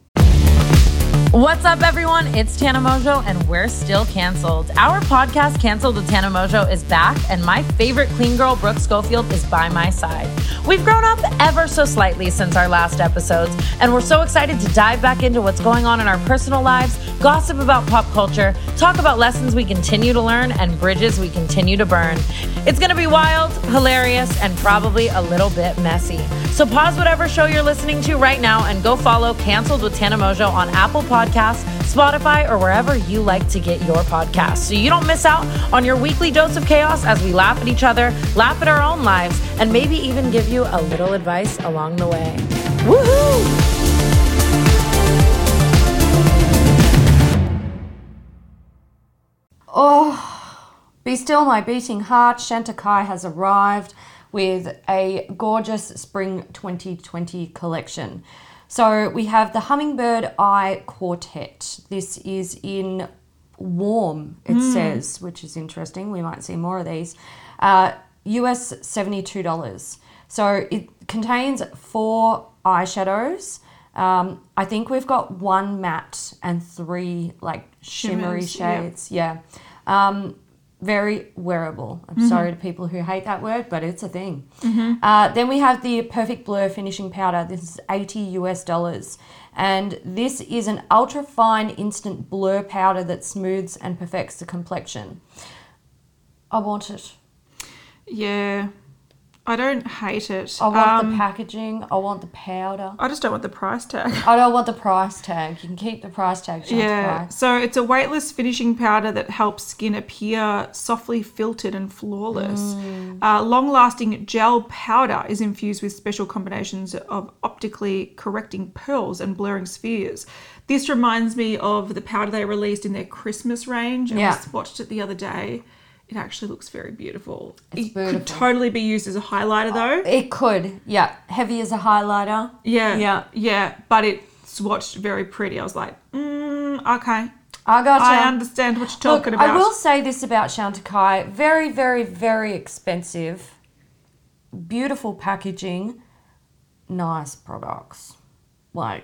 What's up, everyone? It's Tana Mongeau, and we're still canceled. Our podcast, Canceled with Tana Mongeau, is back, and my favorite clean girl, Brooke Schofield, is by my side. We've grown up ever so slightly since our last episodes, and we're so excited to dive back into what's going on in our personal lives, gossip about pop culture, talk about lessons we continue to learn, and bridges we continue to burn. It's gonna be wild, hilarious, and probably a little bit messy. So pause whatever show you're listening to right now and go follow Canceled with Tana Mongeau on Apple Podcasts, Spotify, or wherever you like to get your podcasts so you don't miss out on your weekly dose of chaos as we laugh at each other, laugh at our own lives, and maybe even give you a little advice along the way. Woohoo! Oh. Be Still My Beating Heart, Chantecaille has arrived with a gorgeous spring 2020 collection. So we have the Hummingbird Eye Quartet. This is in warm, it says, which is interesting. We might see more of these. Uh, US $72. So it contains four eyeshadows. Um, I think we've got one matte and three like shimmery Shimmers, yeah. shades. Yeah. Um, very wearable. I'm sorry to people who hate that word, but it's a thing. Uh, then we have the Perfect Blur finishing powder. This is 80 US dollars. And this is an ultra fine instant blur powder that smooths and perfects the complexion. I want it. Yeah. I don't hate it. I want Um, the packaging. I want the powder. I just don't want the price tag. I don't want the price tag. You can keep the price tag. Yeah, price. so it's a weightless finishing powder that helps skin appear softly filtered and flawless. Mm. Uh, Long lasting gel powder is infused with special combinations of optically correcting pearls and blurring spheres. This reminds me of the powder they released in their Christmas range. And Yeah. I swatched it the other day. It actually looks very beautiful. It's it beautiful. could totally be used as a highlighter though. It could. Yeah. Heavy as a highlighter. Yeah, Yeah. yeah, but it swatched very pretty. I was like, mm, okay, I got I understand what you're talking Look, about. I will say this about Chantecaille. Very, very, very expensive. Beautiful packaging. Nice products. Like,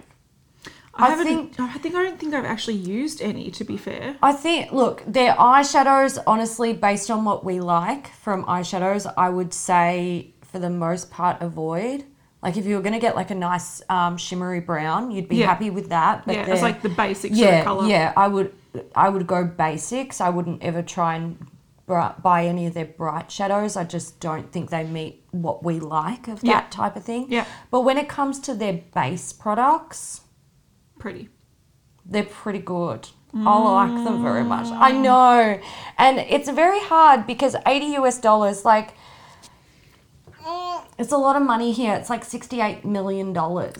I, I haven't. think- I think I don't think I've actually used any. To be fair, I think, look, their eyeshadows, honestly, based on what we like from eyeshadows, I would say for the most part avoid. Like, if you were going to get like a nice um, shimmery brown, you'd be Yeah. happy with that. But yeah, it's like the basic yeah, of color. yeah. I would, I would go basics. I wouldn't ever try and buy any of their bright shadows. I just don't think they meet what we like of Yeah. that type of thing. Yeah. But when it comes to their base products, pretty. they're pretty good. I like them very much. I know. And it's very hard because 80 US dollars, like, mm, it's a lot of money here. It's like $68 million.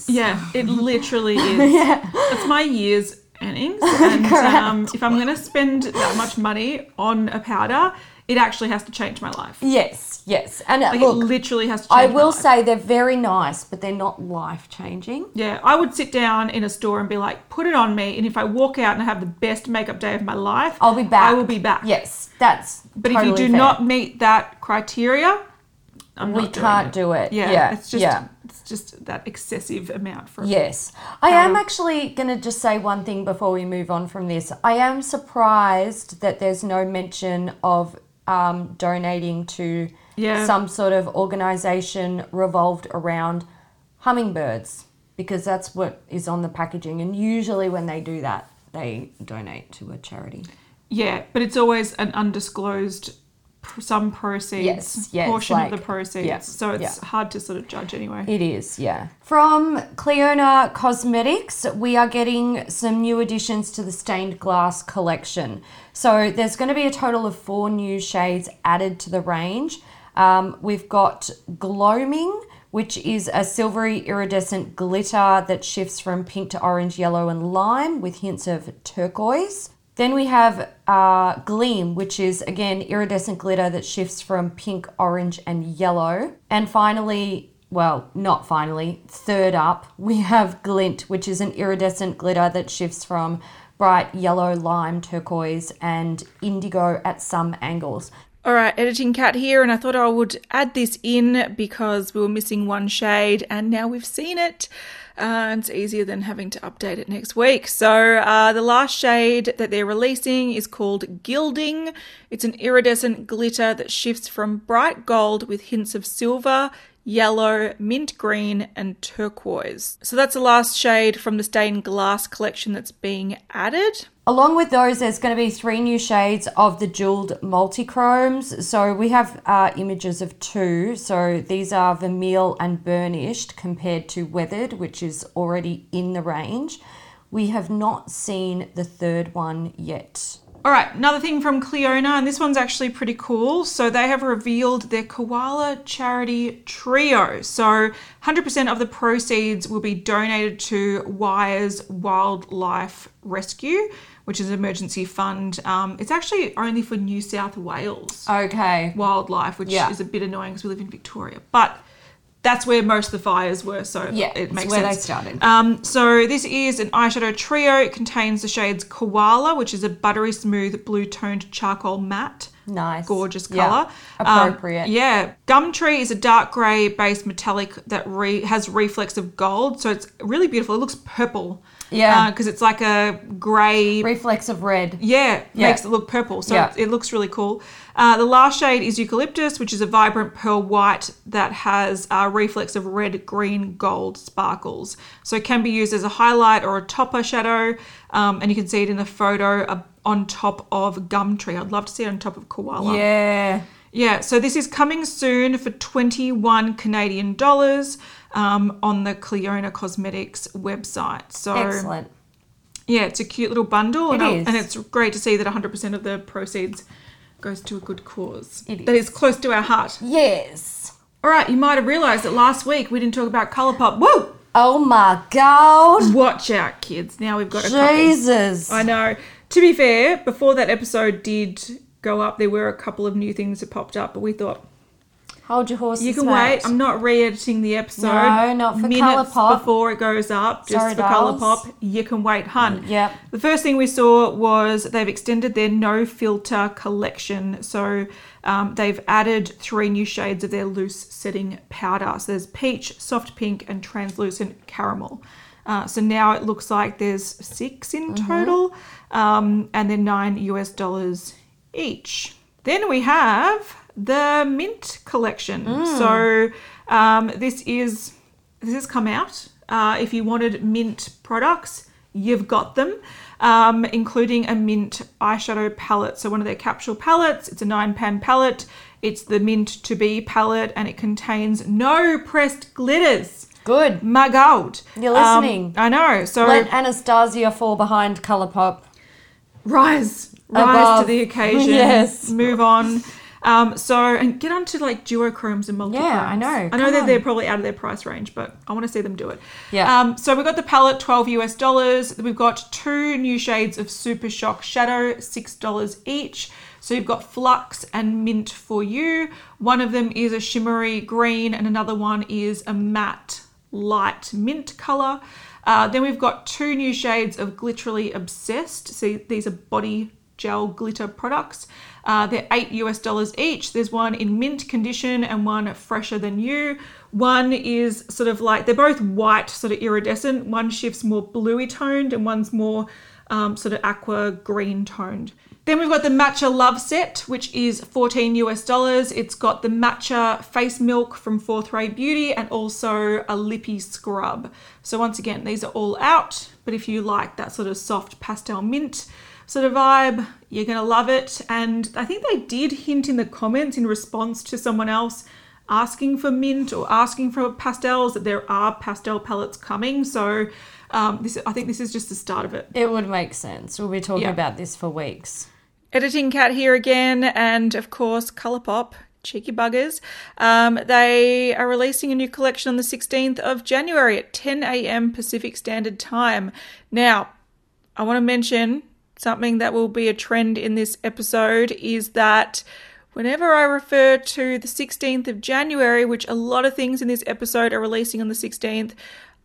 Yeah, it [laughs] literally is. yeah. It's my year's earnings, [laughs] and um, if I'm going to spend that much money on a powder, it actually has to change my life. Yes, yes. And uh, Like look, it literally has to. change I will say they're very nice, but they're not life changing. Yeah, I would sit down in a store and be like, put it on me, and if I walk out and I have the best makeup day of my life, I'll be back. I will be back. Yes, that's. But if you do fair. not meet that criteria, I'm We not can't it. do it. Yeah, Yeah, it's just yeah. it's just that excessive amount for Yes. I am actually going to just say one thing before we move on from this. I am surprised that there's no mention of um, donating to Yeah. some sort of organization revolved around hummingbirds because that's what is on the packaging. And usually when they do that, they donate to a charity. Yeah, but it's always an undisclosed some proceeds Yes, yeah, it's portion of the proceeds. yeah, so it's yeah. hard to sort of judge anyway. It is, yeah. From Clionadh Cosmetics, we are getting some new additions to the stained glass collection. So there's going to be a total of four new shades added to the range. Um, we've got Gloaming, which is a silvery iridescent glitter that shifts from pink to orange, yellow, and lime with hints of turquoise. Then we have uh, Gleam, which is again iridescent glitter that shifts from pink, orange, and yellow. And finally, well, not finally, third up, [laughs] we have Glint, which is an iridescent glitter that shifts from bright yellow, lime, turquoise, and indigo at some angles. All right, editing cat here, and I thought I would add this in because we were missing one shade, and now we've seen it. Uh, it's easier than having to update it next week. So, uh, the last shade that they're releasing is called Gilding. It's an iridescent glitter that shifts from bright gold with hints of silver, yellow, mint green, and turquoise. So that's the last shade from the stained glass collection that's being added. Along with those, there's going to be three new shades of the jeweled multichromes. So we have uh, images of two. So these are vermeil and burnished compared to weathered, which is already in the range. We have not seen the third one yet. All right, another thing from Clionadh, and this one's actually pretty cool. So they have revealed their Koala Charity Trio. So 100% of the proceeds will be donated to Wires Wildlife Rescue, which is an emergency fund. Um, it's actually only for New South Wales Okay. wildlife, which Yeah. is a bit annoying because we live in Victoria. But that's where most of the fires were, so Yeah, it makes where sense. they started. Um, so this is an eyeshadow trio. It contains the shades Koala, which is a buttery smooth blue toned charcoal matte. Nice. Gorgeous Yeah. color. Um, Appropriate. yeah. Gumtree is a dark grey based metallic that re- has reflex of gold. So it's really beautiful. It looks purple. Yeah. Because it's like a grey Reflex of red. yeah, Yeah. makes it look purple. So Yeah. it, it looks really cool. Uh, the last shade is eucalyptus, which is a vibrant pearl white that has a reflex of red, green, gold sparkles. So it can be used as a highlight or a topper shadow. Um, and you can see it in the photo uh, on top of gum tree. I'd love to see it on top of Koala. Yeah. Yeah, so this is coming soon for 21 Canadian dollars um, on the Clionadh Cosmetics website. So Excellent. yeah, it's a cute little bundle, and, It I- is. and it's great to see that 100% of the proceeds goes to a good cause It that is. is close to our heart. Yes. All right, you might have realised that last week we didn't talk about Colourpop. Whoa! Oh my god. Watch out, kids. Now we've got a couple. Jesus. I know. To be fair, before that episode did go up, there were a couple of new things that popped up, but we thought Hold your horses. you can mate. wait. I'm not re-editing the episode. No, not for minutes Colourpop. before it goes up. Just Sorry, for dolls. Colourpop, you can wait, hun. Yep. The first thing we saw was they've extended their no filter collection. So um, they've added three new shades of their loose setting powder. So there's peach, soft pink, and translucent caramel. Uh, so now it looks like there's six in Mm-hmm. total, um, and they're nine US dollars each. Then we have the mint collection. Mm. So um, this is this has come out. Uh, if you wanted mint products, you've got them, um, including a mint eyeshadow palette. So one of their capsule palettes. It's a nine pan palette. It's the mint to be palette, and it contains no pressed glitters. Good. My God, You're Um, listening. I know. So Let Anastasia fall behind Colourpop. rise, rise Above. to the occasion. [laughs] Yes. move on. Um, so and get onto like duochromes and multichromes. Yeah, I know. I know Come that on. they're probably out of their price range, but I want to see them do it. Yeah. Um, so we've got the palette, twelve US dollars. We've got two new shades of Super Shock Shadow, six dollars each. So you've got Flux and Mint for you. One of them is a shimmery green, and another one is a matte light mint color. Uh, then we've got two new shades of Glitterly Obsessed. So these are body gel glitter products. Uh, they're eight US dollars each. There's one in mint condition and one fresher than you. One is sort of like they're both white, sort of iridescent. One shifts more bluey toned and one's more um, sort of aqua green toned. Then we've got the Matcha Love Set, which is 14 US dollars. It's got the Matcha Face Milk from Fourth Ray Beauty and also a lippy scrub. So once again, these are all out, but if you like that sort of soft pastel mint sort of vibe, you're gonna love it. And I think they did hint in the comments in response to someone else asking for mint or asking for pastels that there are pastel palettes coming. So um, this, I think this is just the start of it. It would make sense. We'll be talking Yeah. about this for weeks. Editing Cat here again, and of course, Colourpop, cheeky buggers. Um, they are releasing a new collection on the 16th of January at 10 a.m. Pacific Standard Time. Now, I want to mention something that will be a trend in this episode is that whenever I refer to the 16th of January, which a lot of things in this episode are releasing on the 16th,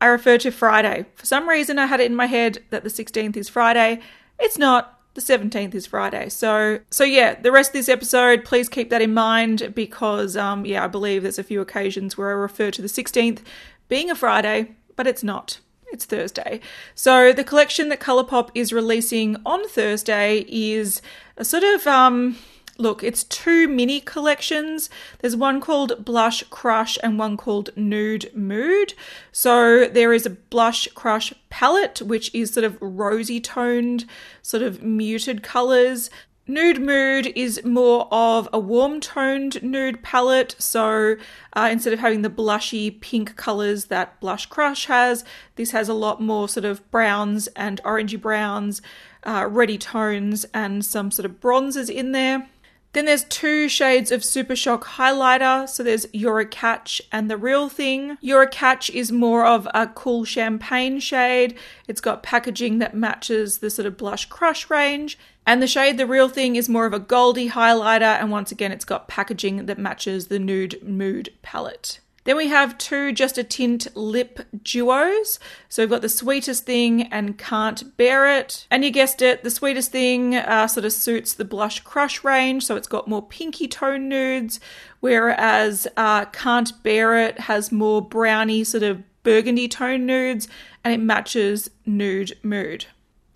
I refer to Friday. For some reason, I had it in my head that the 16th is Friday. It's not. The 17th is Friday. So so yeah, the rest of this episode, please keep that in mind because um yeah, I believe there's a few occasions where I refer to the 16th being a Friday, but it's not. It's Thursday. So the collection that Colourpop is releasing on Thursday is a sort of um look, it's two mini collections. There's one called Blush Crush and one called Nude Mood. So there is a Blush Crush palette, which is sort of rosy toned, sort of muted colors. Nude Mood is more of a warm toned nude palette. So uh, instead of having the blushy pink colors that Blush Crush has, this has a lot more sort of browns and orangey browns, uh, reddy tones, and some sort of bronzes in there. Then there's two shades of Super Shock highlighter. So there's You're a Catch and The Real Thing. You're a Catch is more of a cool champagne shade. It's got packaging that matches the sort of blush crush range. And the shade The Real Thing is more of a goldy highlighter. And once again, it's got packaging that matches the Nude Mood palette. Then we have two just a tint lip duos. So we've got the sweetest thing and can't bear it. And you guessed it, the sweetest thing uh, sort of suits the blush crush range. So it's got more pinky tone nudes, whereas uh, can't bear it has more browny sort of burgundy tone nudes and it matches nude mood.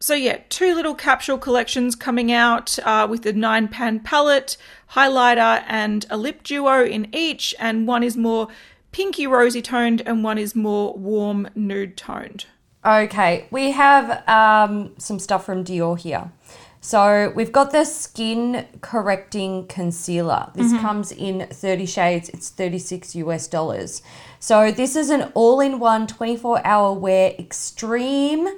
So yeah, two little capsule collections coming out uh, with the nine pan palette, highlighter, and a lip duo in each, and one is more pinky rosy toned and one is more warm nude toned. Okay, we have um, some stuff from Dior here. So we've got the skin correcting concealer. This comes in 30 shades. It's 36 US dollars. So this is an all-in-one 24-hour wear extreme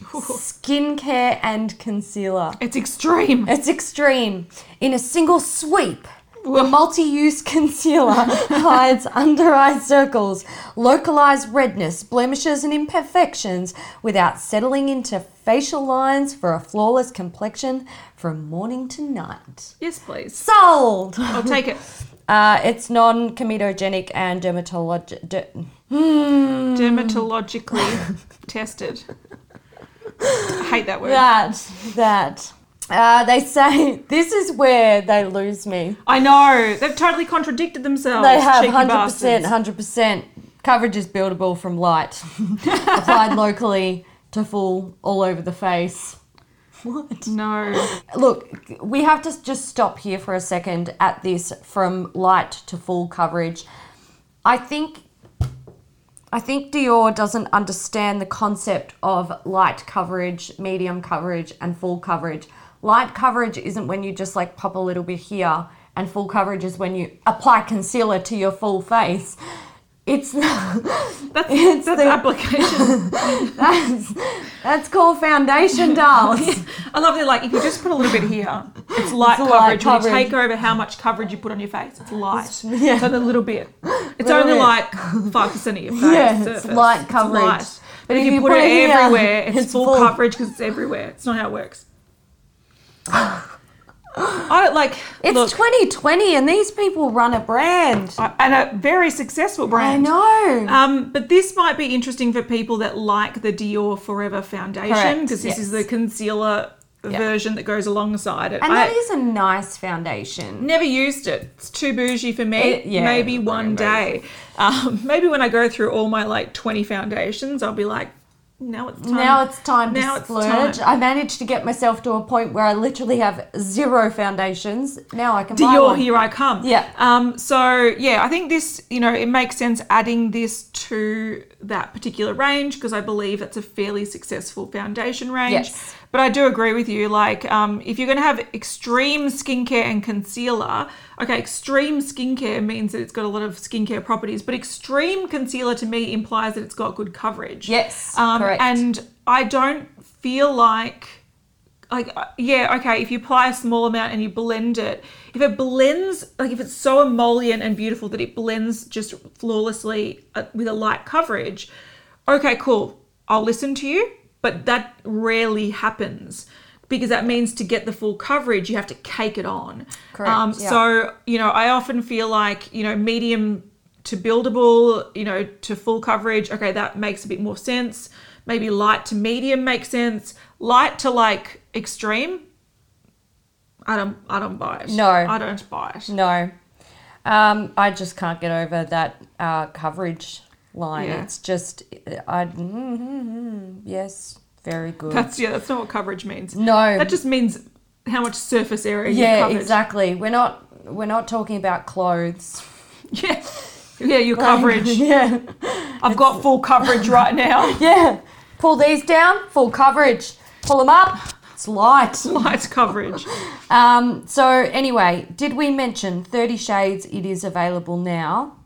skincare and concealer. It's extreme. It's extreme. In a single sweep, the multi-use concealer [laughs] hides under eye circles, localized redness, blemishes and imperfections without settling into facial lines for a flawless complexion from morning to night. Yes, please. Sold! I'll take it. [laughs] Uh, it's non-comedogenic and dermatologic. De- Dermatologically [laughs] tested. I [laughs] hate that word. that, that. Uh, they say this is where they lose me. I know. They've totally contradicted themselves. They have hundred percent, hundred percent. Coverage is buildable from light, [laughs] applied locally to full all over the face. What? No. Look, we have to just stop here for a second at this from light to full coverage. I think I think Dior doesn't understand the concept of light coverage, medium coverage, and full coverage. Light coverage isn't when you just like pop a little bit here, and full coverage is when you apply concealer to your full face. It's [laughs] That's, [laughs] It's that's the- application. [laughs] that's, that's called foundation, darling. I love that. Like, if you just put a little bit here, it's light It's coverage. light When you take over how much coverage you put on your face, it's light. yeah. So a little bit. It's Little only bit. like five percent of your face. Yeah, it's light coverage. light. But, if, you, put, it, here, everywhere, it's, it's full, full. coverage because it's everywhere. It's not how it works. I don't like. It's look, 2020 and these people run a brand. And a very successful brand. I know. Um, but this might be interesting for people that like the Dior Forever foundation because this is the concealer version that goes alongside it. and I that is a nice foundation. never used it. It's too bougie for me. It- yeah, maybe one day. Um, [laughs] maybe when I go through all my like 20 foundations, I'll be like, now it's time. Now it's time to Now it's splurge. time. I managed to get myself to a point where I literally have zero foundations. Now I can buy Dior, one. here I come. Yeah. Um, so yeah, I think this, you know, it makes sense adding this to that particular range because I believe it's a fairly successful foundation range. Yes. But I do agree with you. Like, um, if you're going to have extreme skincare and concealer, okay, extreme skincare means that it's got a lot of skincare properties, but extreme concealer to me implies that it's got good coverage. Yes, Um, correct. And I don't feel like like uh, yeah okay if you apply a small amount and you blend it if it blends like if it's so emollient and beautiful that it blends just flawlessly uh, with a light coverage okay cool i'll listen to you but that rarely happens because that means to get the full coverage you have to cake it on Correct, um, yeah. so you know i often feel like you know medium to buildable, you know, to full coverage, okay, that makes a bit more sense. Maybe light to medium makes sense. light to like extreme, I don't I don't buy it. No. I don't buy it. No. Um, I just can't get over that uh, coverage line. Yeah. It's just, I, mm, yes, very good. That's yeah, that's not what coverage means. No. That just means how much surface area you've yeah, exactly. We're not, we're not talking about clothes. [laughs] Yeah. Yeah, your coverage. [laughs] yeah. I've got full coverage right now. [laughs] Yeah. Pull these down, full coverage. Pull them up, it's light. Light coverage. Um, so, anyway, did we mention 30 Shades? It is available now.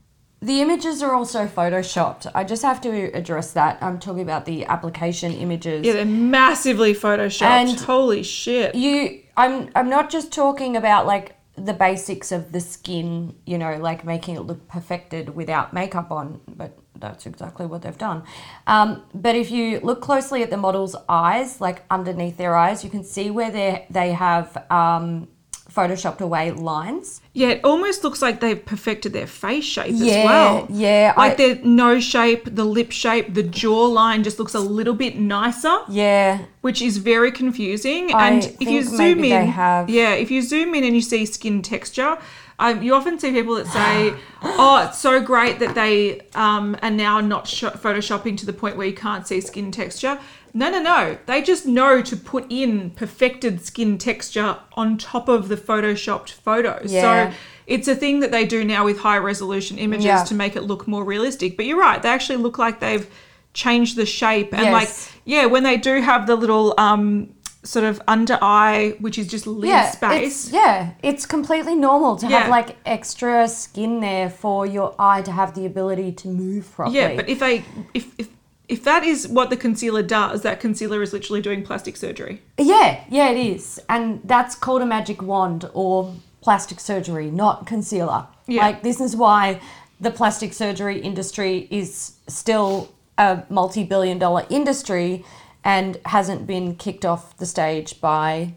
The images are also photoshopped. I just have to address that. I'm talking about the application images. Yeah, they're massively photoshopped. And- Holy shit. you I'm I'm not just talking about like the basics of the skin, you know, like making it look perfected without makeup on, but that's exactly what they've done. Um, but if you look closely at the model's eyes, like underneath their eyes, you can see where they they have um, photoshopped away lines. Yeah, it almost looks like they've perfected their face shape Yeah, as well. yeah, Like I- their nose shape, the lip shape, the jawline just looks a little bit nicer, Yeah, which is very confusing. I and if you zoom in, yeah, if you zoom in and you see skin texture, um, you often see people that say, [gasps] "Oh, it's so great that they um, are now not sh- photoshopping to the point where you can't see skin texture." No, no, no. They just know to put in perfected skin texture on top of the photoshopped photos. Yeah. So it's a thing that they do now with high resolution images Yeah. to make it look more realistic. But you're right; they actually look like they've changed the shape and like yeah, when they do have the little um sort of under eye, which is just lid yeah, space. It's, yeah, it's completely normal to Yeah. have like extra skin there for your eye to have the ability to move properly. Yeah, but if they if if if that is what the concealer does, that concealer is literally doing plastic surgery. Yeah, yeah, it is. And that's called a magic wand or plastic surgery, not concealer. Yeah. Like, this is why the plastic surgery industry is still a multi billion dollar industry and hasn't been kicked off the stage by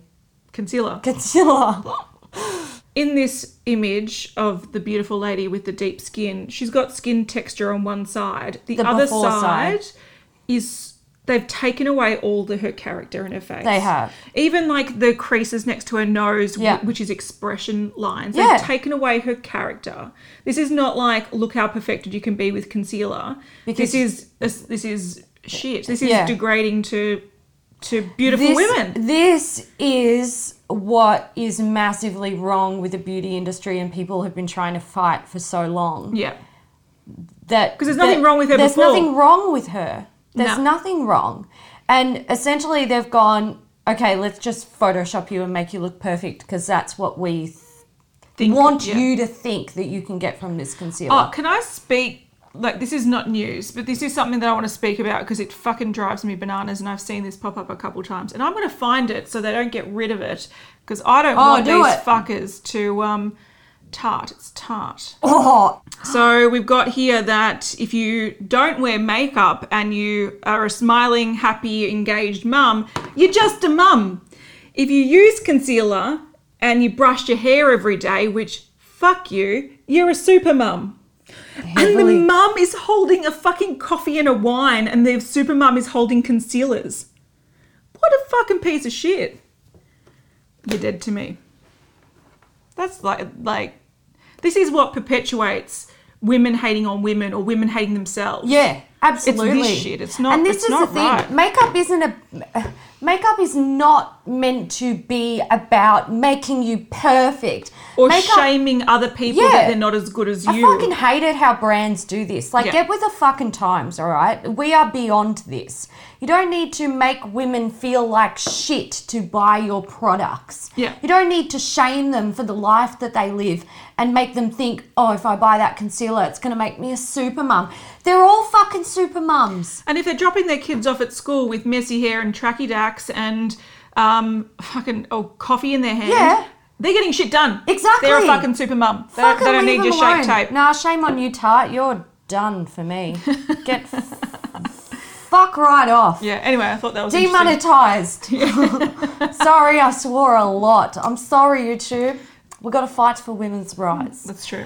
Concealer. concealer. [laughs] In this image of the beautiful lady with the deep skin, she's got skin texture on one side. The, The other before side, side. is they've taken away all the her character in her face. They have. Even like the creases next to her nose, Yeah. which is expression lines. Yeah. They've taken away her character. This is not like look how perfected you can be with concealer. Because- this is this, this is shit. This is Yeah. degrading to to beautiful this, women. This is what is massively wrong with the beauty industry and people have been trying to fight for so long. Yeah. That because there's nothing that- wrong with her There's before. nothing wrong with her. There's No. nothing wrong, and essentially they've gone, okay, let's just Photoshop you and make you look perfect because that's what we th- Think- want yeah. you to think that you can get from this concealer. Oh, can I speak? Like, this is not news, but this is something that I want to speak about because it fucking drives me bananas, and I've seen this pop up a couple times. And I'm going to find it so they don't get rid of it because I don't Oh, want do these it. fuckers to um Tarte. It's Tarte. oh, So we've got here that if you don't wear makeup and you are a smiling, happy, engaged mum, you're just a mum. If you use concealer and you brush your hair every day, which fuck you, you're a super mum. And the mum is holding a fucking coffee and a wine, and the super mum is holding concealers. What a fucking piece of shit. You're dead to me. That's like like this is what perpetuates women hating on women or women hating themselves. yeah, absolutely. shit. It's not- And this it's is the thing. right. Makeup isn't a. Makeup is not meant to be about making you perfect. Or Makeup- shaming other people Yeah. that they're not as good as you. I fucking hate it how brands do this. Like, Yeah. get with the fucking times, all right? We are beyond this. You don't need to make women feel like shit to buy your products. Yeah. You don't need to shame them for the life that they live and make them think, oh, if I buy that concealer, it's going to make me a super mum. They're all fucking super mums. And if they're dropping their kids off at school with messy hair and tracky dacks and um, fucking oh coffee in their hand, Yeah. they're getting shit done. Exactly. They're a fucking super mum. They, don't- they don't need your them shape alone. tape. Nah, shame on you, Tarte. You're done for me. Get fuck right off. Yeah. Anyway, I thought that was. Demonetized. [laughs] sorry, I swore a lot. I'm sorry, YouTube. We've got to fight for women's rights. That's true.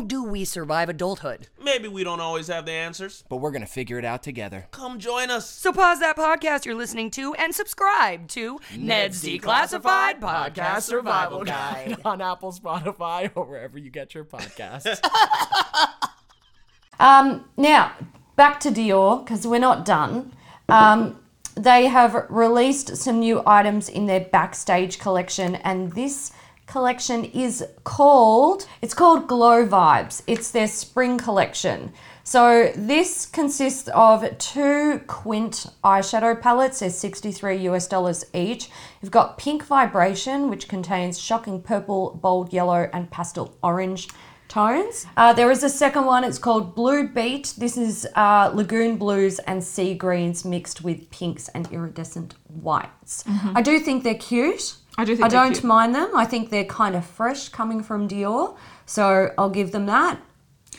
do we survive adulthood? Maybe we don't always have the answers. But we're gonna figure it out together. Come join us. So pause that podcast you're listening to and subscribe to Ned's Declassified Podcast Survival Guide. [laughs] on Apple, Spotify, or wherever you get your podcasts. [laughs] Um, now, back to Dior, because we're not done. Um, they have released some new items in their backstage collection, and this collection is called it's called Glow Vibes. It's their spring collection. So this consists of two Quint eyeshadow palettes. They're 63 US dollars each. You've got Pink Vibration, which contains shocking purple, bold yellow, and pastel orange tones. Uh, there is a second one. It's called Blue Beat. This is uh, lagoon blues and sea greens mixed with pinks and iridescent whites. I do think they're cute. I do. Think I don't cute. mind them. I think they're kind of fresh coming from Dior, so I'll give them that.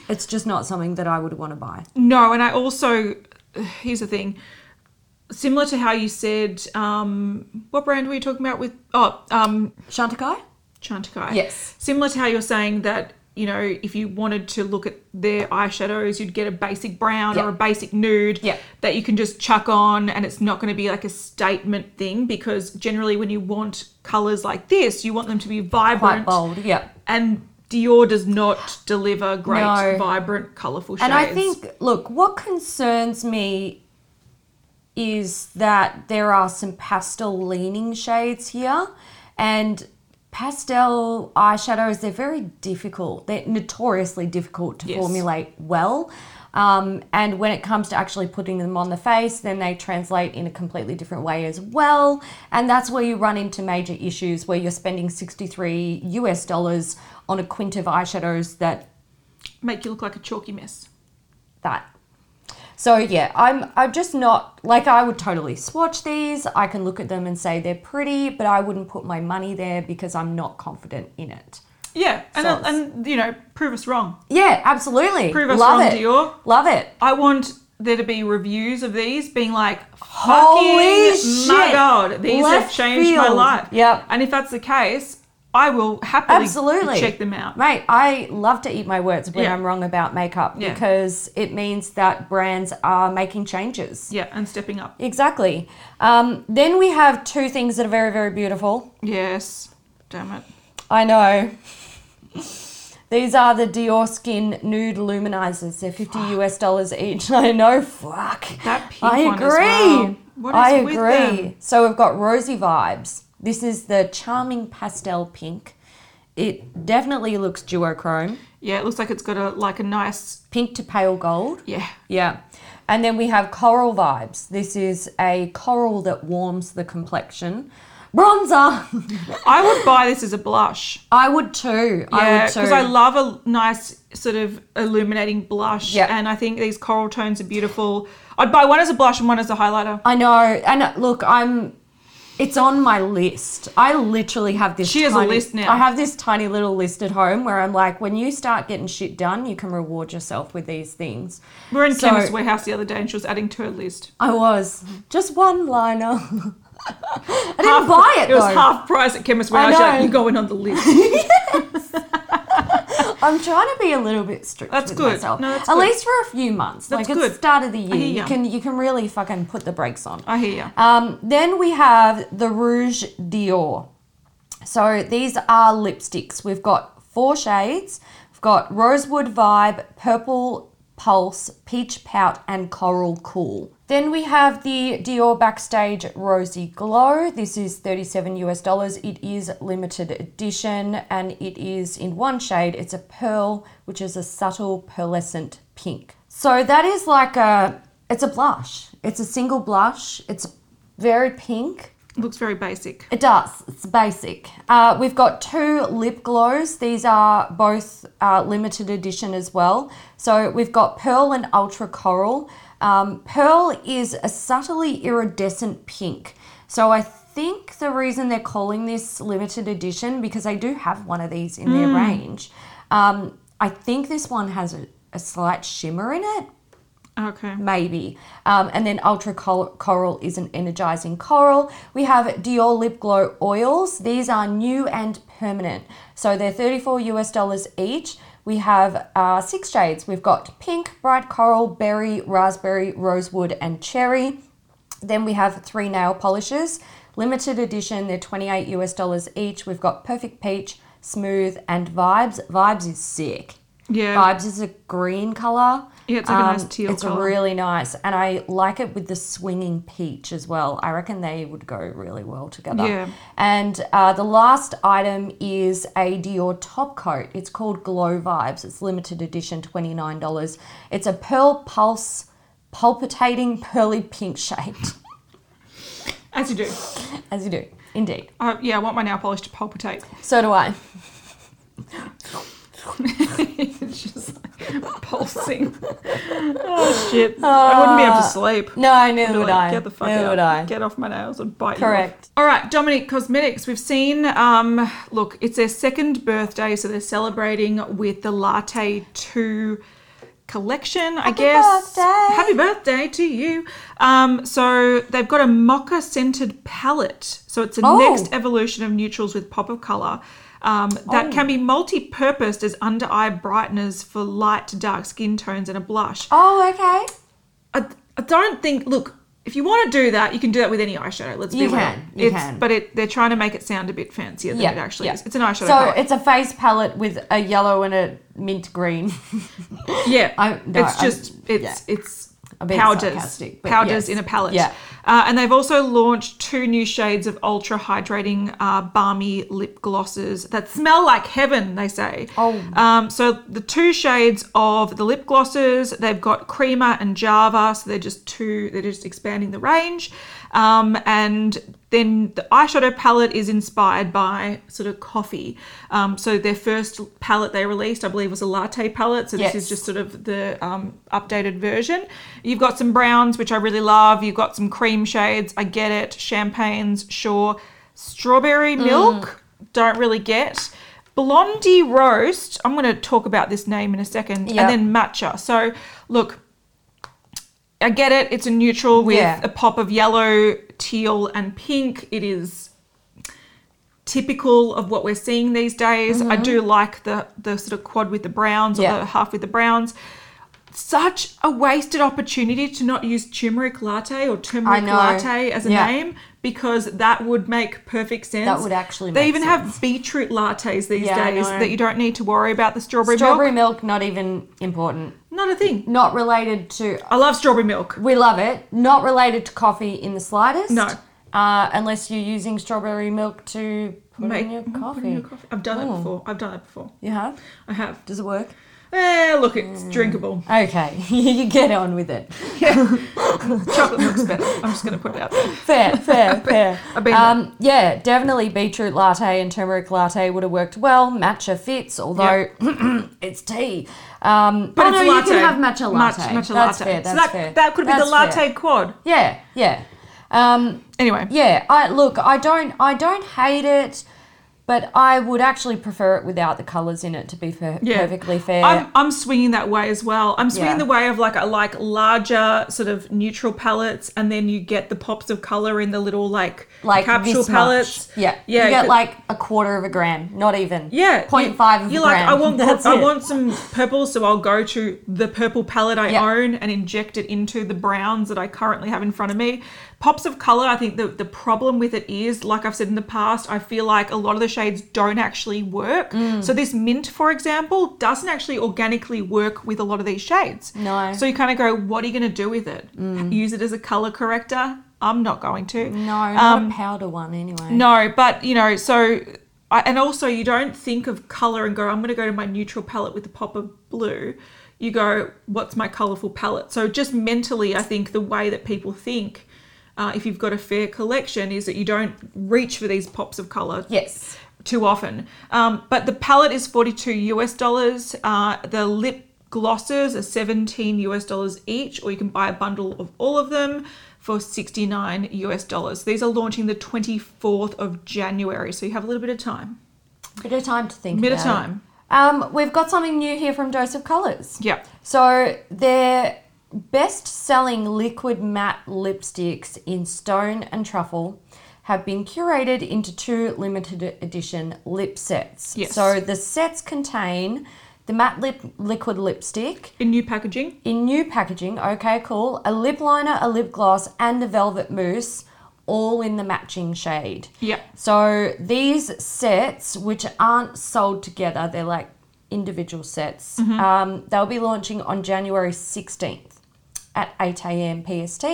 It's just not something that I would want to buy. No, and I also [sighs] here's the thing. Similar to how you said, um, what brand were you talking about with? Oh, um, Chantecaille? Chantecaille. Yes. Similar to how you're saying that, you know, if you wanted to look at their eyeshadows, you'd get a basic brown Yeah. or a basic nude Yeah. that you can just chuck on and it's not going to be like a statement thing because generally when you want colors like this, you want them to be vibrant. Quite bold, yeah. And Dior does not deliver great, No. vibrant, colourful shades. And I think, look, what concerns me is that there are some pastel leaning shades here. And pastel eyeshadows, they're very difficult. They're notoriously difficult to Yes. formulate well. Um, and when it comes to actually putting them on the face, then they translate in a completely different way as well. And that's where you run into major issues where you're spending 63 US dollars on a quint of eyeshadows that make you look like a chalky mess. that. So yeah, I'm I'm just not like I would totally swatch these. I can look at them and say they're pretty, but I wouldn't put my money there because I'm not confident in it. Yeah, and So- and you know, prove us wrong. Yeah, absolutely. Prove us Love wrong, it. Dior. Love it. I want there to be reviews of these being like, Holy fucking my god, these have Left changed my life. Yep. And if that's the case, I will happily Absolutely. check them out. Mate, I love to eat my words when Yeah. I'm wrong about makeup Yeah. because it means that brands are making changes. Yeah, and stepping up. Exactly. Um, then we have two things that are very, very beautiful. Yes. Damn it. I know. [laughs] These are the Dior Skin Nude Luminizers. They're 50 US dollars each. [laughs] I know, fuck. That pink I one as agree. well. What is I with agree. So we've got Rosy Vibes. This is the charming pastel pink. It definitely looks duochrome. Yeah, it looks like it's got a like a nice Pink to pale gold. yeah. Yeah. And then we have Coral Vibes. This is a coral that warms the complexion. Bronzer. [laughs] I would buy this as a blush. I would too. I Yeah, would too. because I love a nice sort of illuminating blush. Yeah. And I think these coral tones are beautiful. I'd buy one as a blush and one as a highlighter. I know, and look, I'm. It's on my list. I literally have this. She has a tiny- list now. I have this tiny little list at home where I'm like, when you start getting shit done, you can reward yourself with these things. We were in So- Chemist Warehouse the other day and she was adding to her list. I was just one liner. [laughs] I didn't buy it It was half price at Chemist Warehouse. You're like, know. You're going on the list. [laughs] I'm trying to be a little bit strict That's with good. myself. No, that's At good. least for a few months. That's like at good. the start of the year, hear you can you can really fucking put the brakes on. I hear you. Um, then we have the Rouge Dior. So these are lipsticks. We've got four shades. We've got Rosewood Vibe, Purple Pulse, Peach Pout, and Coral Cool. Then we have the Dior Backstage Rosy Glow. This is 37 US dollars. It is limited edition and it is in one shade. It's a pearl, which is a subtle pearlescent pink. So that is like a, it's a blush. It's a single blush. It's very pink. Looks very basic. It does. It's basic. Uh, we've got two lip glows. These are both uh, limited edition as well. So we've got Pearl and Ultra Coral. Um, Pearl is a subtly iridescent pink. So I think the reason they're calling this limited edition because they do have one of these in their range. Um, I think this one has a, a slight shimmer in it Okay. maybe. Um, and then Ultra Col- Coral is an energizing coral. We have Dior Lip Glow oils. These are new and permanent. So they're 34 US dollars each. We have uh, six shades. We've got pink, bright coral, berry, raspberry, rosewood, and cherry. Then we have three nail polishes. Limited edition, they're 28 US dollars each. We've got Perfect Peach, Smooth, and Vibes. Vibes is sick. Yeah. Vibes is a green color. Yeah, it's like a nice teal It's colour. really nice, and I like it with the swinging peach as well. I reckon they would go really well together. Yeah. And uh, the last item is a Dior top coat. It's called Glow Vibes. It's limited edition, twenty nine dollars. It's a pearl pulse, palpitating pearly pink shade, As you do. as you do. Indeed. Uh, yeah, I want my nail polish to palpitate. So do I. [laughs] it's just [laughs] pulsing. oh shit! I wouldn't be able to sleep. No, I'd be would like, I. Get the fuck neither out. would I. Get off my nails and bite. Correct. All right, Dominique Cosmetics. We've seen. Um, look, it's their second birthday, so they're celebrating with the Latte Two collection. I guess. birthday. Happy birthday to you. Um, so they've got a mocha scented palette. So it's a Oh. next evolution of neutrals with pop of color. Um, that Oh. can be multi-purposed as under eye brighteners for light to dark skin tones and a blush. Oh, okay. I, I don't think. Look, if you want to do that, you can do that with any eyeshadow. Let's be You real. can, you it's, can. But it, they're trying to make it sound a bit fancier than it actually is. It's an eyeshadow So palette. it's a face palette with a yellow and a mint green. yeah, [laughs] I- no, it's I'm- just it's yeah. it's powders, sarcastic, powders yes. in a palette. Yeah. Uh, and they've also launched two new shades of ultra hydrating uh, balmy lip glosses that smell like heaven. They say. Oh. Um, so the two shades of the lip glosses, they've got Creamer and Java. So they're just two. They're just expanding the range. Um, and then the eyeshadow palette is inspired by sort of coffee. Um, so their first palette they released, I believe, was a latte palette. So this is just sort of the um, updated version. You've got some browns, which I really love. You've got some cream shades. I get it. Champagnes, sure. Strawberry Mm. milk, don't really get. Blondie roast. I'm going to talk about this name in a second. Yep. And then matcha. So look, I get it. It's a neutral with Yeah. a pop of yellow, teal, and pink. It is typical of what we're seeing these days. I do like the the sort of quad with the browns or Mm-hmm. Yeah. the half with the browns. Such a wasted opportunity to not use turmeric latte or turmeric latte as a Yeah. name because that would make perfect sense. That would actually make. They even have beetroot lattes these Yeah, days that you don't need to worry about the strawberry, Strawberry milk. milk, not even important. Not a thing. Not related to. I love strawberry milk. We love it. Not related to coffee in the slightest. No. Uh, unless you're using strawberry milk to put Make- in your put in coffee. your coffee. I've done it Oh. before. I've done it before. You have? I have. Does it work? Eh, look, it's drinkable. Okay, [laughs] you get on with it. [laughs] Chocolate milk's better. I'm just going to put it out there. Fair, fair, [laughs] fair. I've been um, yeah, definitely beetroot latte and turmeric latte would have worked well. Matcha fits, although [clears throat] it's tea. Um, But oh, no, you can have matcha Match- latte. matcha that's latte. fair. That's so that, fair. that could be the latte fair. quad. Yeah, yeah. Um, Anyway. yeah, I look, I don't, I don't hate it, but I would actually prefer it without the colours in it. To be fair, Yeah. perfectly fair. I'm, I'm swinging that way as well. I'm swinging Yeah. the way of like I like larger sort of neutral palettes, and then you get the pops of color in the little like, like capsule palettes. Much. Yeah, yeah. You get like a quarter of a gram, not even. yeah, point you- five of You're a like, gram. I want, [laughs] That's I it. want some purple, so I'll go to the purple palette I Yeah. own and inject it into the browns that I currently have in front of me. Pops of color. I think the the problem with it is, like I've said in the past, I feel like a lot of the shades don't actually work. Mm. So this mint, for example, doesn't actually organically work with a lot of these shades. No. Mm. So you kind of go, what are you going to do with it? Use it as a color corrector? I'm not going to. No, not Um, a powder one anyway. No, but you know, so I, and also you don't think of color and go, I'm going to go to my neutral palette with a pop of blue. You go, what's my colorful palette? So just mentally, I think the way that people think uh, if you've got a fair collection, is that you don't reach for these pops of color Yes. Too often. Um, but the palette is 42 US dollars. Uh, the lip glosses are 17 US dollars each, or you can buy a bundle of all of them for 69 US dollars. These are launching the 24th of January, so you have a little bit of time. A bit of time to think. A bit of time. Um, we've got something new here from Dose of Colors. Yeah. So their best-selling liquid matte lipsticks in stone and truffle have been curated into two limited edition lip sets. Yes. So the sets contain the matte lip liquid lipstick In new packaging. in new packaging. Okay, cool. A lip liner, a lip gloss, and a velvet mousse, all in the matching shade. Yeah. So these sets, which aren't sold together, they're like individual sets. Mm-hmm. Um, they'll be launching on January 16th at 8 a.m. PST,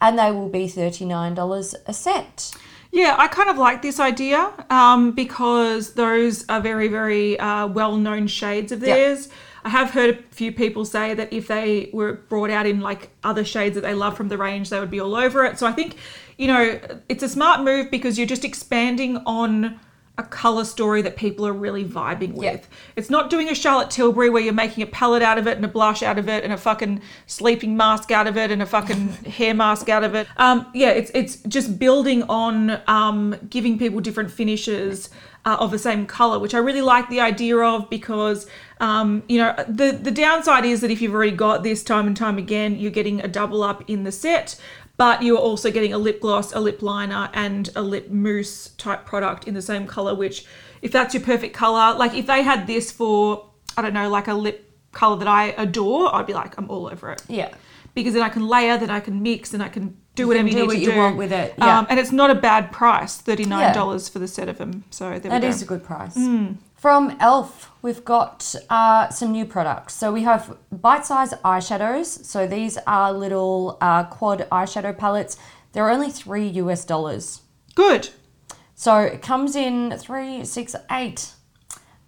and they will be $39 a set. Yeah, I kind of like this idea um, because those are very, very uh, well known shades of Yeah. theirs. I have heard a few people say that if they were brought out in like other shades that they love from the range, they would be all over it. So I think, you know, it's a smart move because you're just expanding on a color story that people are really vibing with. Yeah. It's not doing a Charlotte Tilbury where you're making a palette out of it and a blush out of it and a fucking sleeping mask out of it and a fucking [laughs] hair mask out of it. Um, yeah, it's it's just building on um, giving people different finishes uh, of the same color, which I really like the idea of because um, you know the the downside is that if you've already got this time and time again, you're getting a double up in the set. But you're also getting a lip gloss, a lip liner, and a lip mousse type product in the same color. Which, if that's your perfect color, like if they had this for, I don't know, like a lip color that I adore, I'd be like, I'm all over it Yeah. because then I can layer, then I can mix, and I can do whatever you, do need what to you do. want with it, yeah. Um, and it's not a bad price, thirty nine dollars for the set of them. So there That we go. is a good price. Hmm. From e.l.f., we've got uh, some new products. So we have bite-sized eyeshadows. So these are little uh, quad eyeshadow palettes. They're only three US dollars. Good. So it comes in three, six, eight,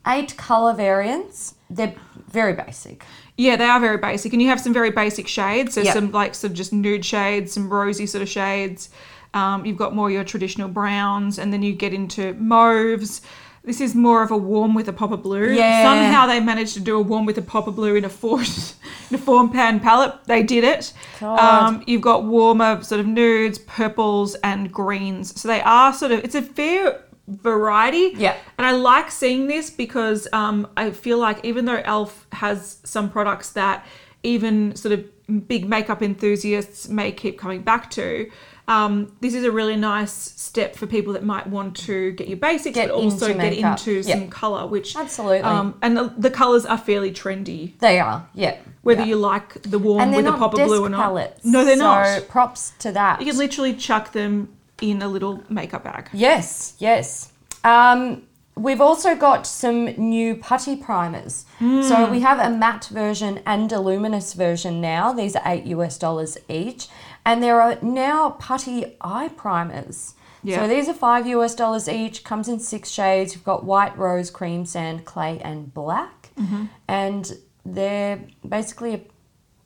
eight color variants. They're very basic. Yeah, they are very basic, and you have some very basic shades. So Yep. some like some just nude shades, some rosy sort of shades. Um, you've got more your traditional browns, and then you get into mauves. This is more of a warm with a pop of blue. Yeah. Somehow they managed to do a warm with a pop of blue in a four [laughs] in a form pan palette. They did it. Um, you've got warmer sort of nudes, purples, and greens. So they are sort of it's a fair variety. Yeah. And I like seeing this because um, I feel like even though Elf has some products that even sort of big makeup enthusiasts may keep coming back to, um, this is a really nice step for people that might want to get your basics, Get but also into get into Yeah. some color, which Absolutely. um, and the, the colors are fairly trendy. They are, yeah. Whether yeah. you like the warm with a pop of blue or not. palettes. No, they're so not. props to that. You can literally chuck them in a little makeup bag. Yes, yes. Um, we've also got some new putty primers. So we have a matte version and a luminous version now. These are eight US dollars each. And there are now putty eye primers. Yeah. So these are five US dollars each, comes in six shades. You've got white, rose, cream, sand, clay, and black. Mhm. And they're basically a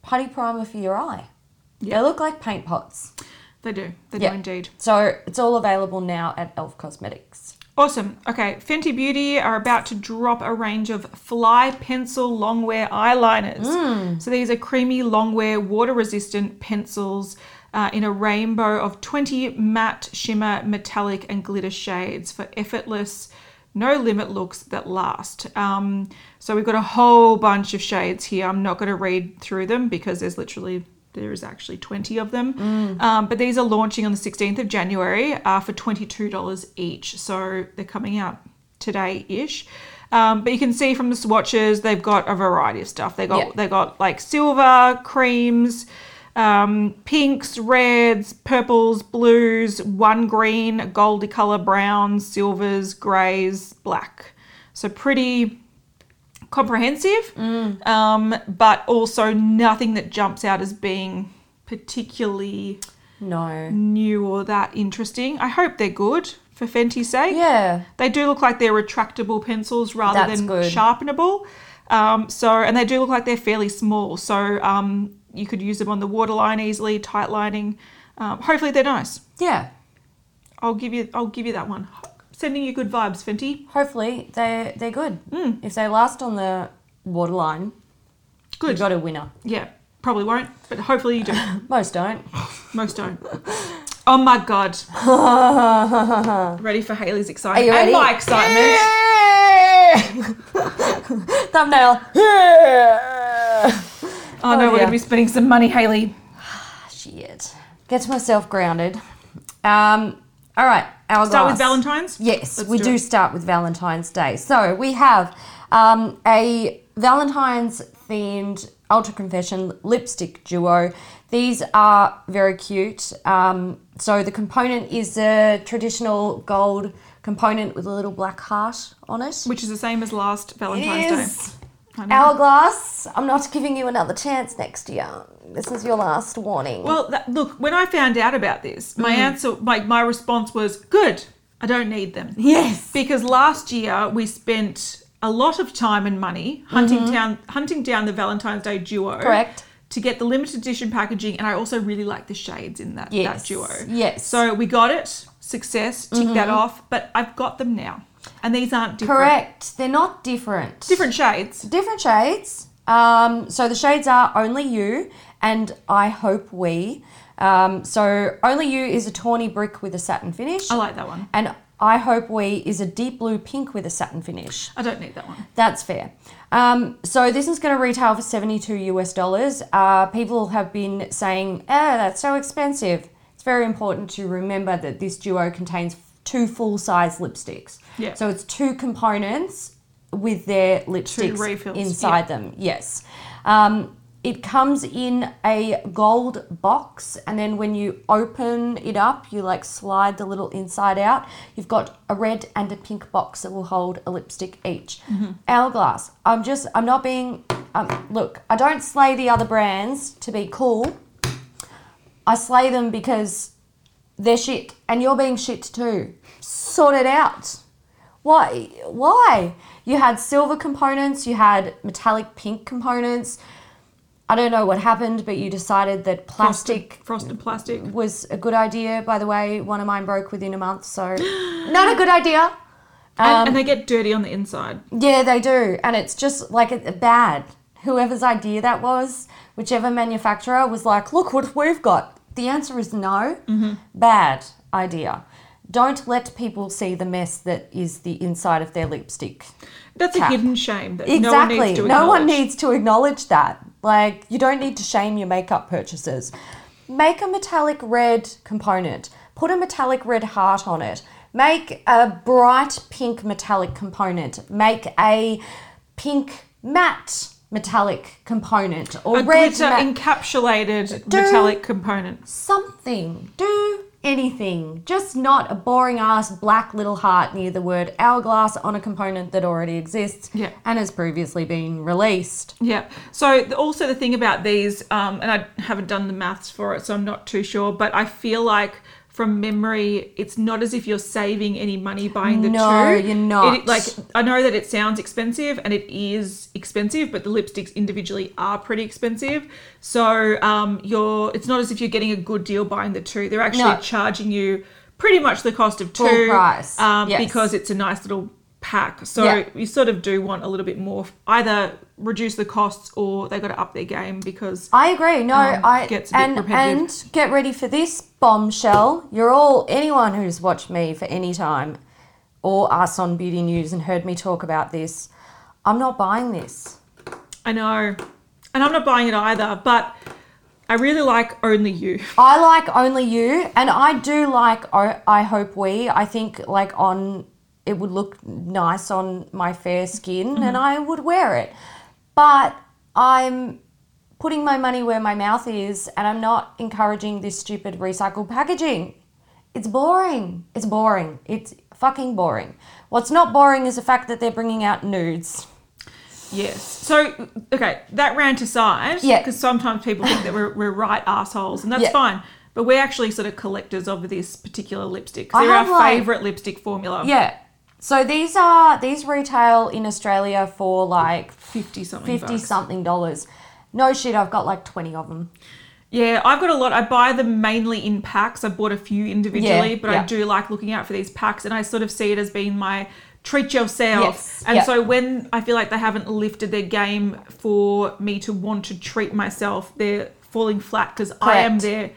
putty primer for your eye. Yeah. They look like paint pots. They do. They Yeah. do indeed. So it's all available now at Elf Cosmetics. Awesome. Okay, Fenty Beauty are about to drop a range of fly pencil longwear eyeliners. So these are creamy longwear water resistant pencils uh, in a rainbow of 20 matte, shimmer, metallic, and glitter shades for effortless, no limit looks that last. Um, so we've got a whole bunch of shades here. I'm not going to read through them because there's literally there is actually 20 of them. Um, but these are launching on the 16th of January uh, for $22 each. So they're coming out today ish. Um, but you can see from the swatches, they've got a variety of stuff. They got Yeah. they got like silver, creams, um, pinks, reds, purples, blues, one green, goldy color browns, silvers, greys, black. So pretty comprehensive, um, but also nothing that jumps out as being particularly No. new or that interesting. I hope they're good for Fenty's sake. Yeah. They do look like they're retractable pencils rather That's than good. sharpenable. Um, so, and they do look like they're fairly small. So, um, you could use them on the waterline easily, tight lining. Um, hopefully they're nice. Yeah. I'll give you. I'll give you that one. Sending you good vibes, Fenty. Hopefully they they're good. Mm. If they last on the waterline, Good. you got a winner. Yeah, probably won't, but hopefully you do. [laughs] Most don't. Most don't. Oh my god. [laughs] ready for Haley's excitement Are you ready? and my excitement. [laughs] Thumbnail. Oh, no, Oh, we're gonna be spending some money, Haley. [sighs] Shit. Get myself grounded. Um. All right. Hourglass. Start with Valentine's. Yes, Let's we do do start with Valentine's Day. So we have um, a Valentine's themed Ultra Confession lipstick duo. These are very cute. Um, so the component is a traditional gold component with a little black heart on it. Which is the same as last Valentine's Day. Hourglass. I'm not giving you another chance next year. This is your last warning. Well, that, look, when I found out about this, my Mm. answer, my, my response was, good, I don't need them. yes. Because last year we spent a lot of time and money hunting down hunting down the Valentine's Day duo. Mm-hmm. Correct. To get the limited edition packaging, and I also really like the shades in that, Yes, that duo. yes. So we got it, success, tick that off, but I've got them now. And these aren't different. Correct. They're not different. Different shades. different shades. Um, so the shades are Only You and I Hope We. Um, so Only You is a tawny brick with a satin finish. I like that one. And I Hope We is a deep blue pink with a satin finish. I don't need that one. That's fair. Um, so this is going to retail for 72 US dollars. Uh, people have been saying, oh, that's so expensive. It's very important to remember that this duo contains two full-size lipsticks. Yeah. So it's two components with their lipsticks inside yeah. them. Yes. Um, it comes in a gold box, and then when you open it up, you like slide the little inside out. You've got a red and a pink box that will hold a lipstick each. Hourglass. I'm just, I'm not being, um, look, I don't slay the other brands to be cool. I slay them because they're shit, and you're being shit too. Sort it out. Why? Why? You had silver components, you had metallic pink components. I don't know what happened, but you decided that plastic Frosted plastic. was a good idea. By the way, one of mine broke within a month, so [gasps] not a good idea. Um, and, and they get dirty on the inside. Yeah, they do, and it's just like bad. Whoever's idea that was, whichever manufacturer was like, "Look what we've got." The answer is no. Bad idea. Don't let people see the mess that is the inside of their lipstick. That's a hidden shame that Exactly. no one needs to no one acknowledge. needs to acknowledge that. Like, you don't need to shame your makeup purchases. Make a metallic red component. Put a metallic red heart on it. Make a bright pink metallic component. Make a pink matte metallic component or a red glitter matte encapsulated metallic component. something. Do anything. Just not a boring ass black little heart near the word hourglass on a component that already exists Yeah. and has previously been released. Yeah. So the- also the thing about these, um, and I haven't done the maths for it, so I'm not too sure. But I feel like from memory, it's not as if you're saving any money buying the No, two. you're not. It, like I know that it sounds expensive, and it is expensive, but the lipsticks individually are pretty expensive. So um, you're, it's not as if you're getting a good deal buying the two. They're actually No. charging you pretty much the cost of two Full price, um, yes. because it's a nice little pack. So Yeah. you sort of do want a little bit more, either reduce the costs or they got to up their game because I agree. No, Um, I gets and and get ready for this bombshell. You're all anyone who's watched me for any time or us on Beauty News and heard me talk about this. I'm not buying this. I know, and I'm not buying it either. But I really like Only You. [laughs] I like only you, and I do like. I hope we. I think like on it would look nice on my fair skin, mm-hmm. and I would wear it. But I'm putting my money where my mouth is, and I'm not encouraging this stupid recycled packaging. It's boring. It's boring. It's fucking boring. What's not boring is the fact that they're bringing out nudes. Yes. So okay, that rant aside, Yeah. because sometimes people think that we're, we're right assholes, and that's Yeah. fine. But we're actually sort of collectors of this particular lipstick. They're our like- favorite lipstick formula. Yeah. So these are these retail in Australia for like fifty something. fifty bucks. something dollars. No shit, I've got like twenty of them. Yeah, I've got a lot. I buy them mainly in packs. I bought a few individually, Yeah, but I do like looking out for these packs, and I sort of see it as being my treat yourself. Yes, And yeah. so when I feel like they haven't lifted their game for me to want to treat myself, they're falling flat because I am their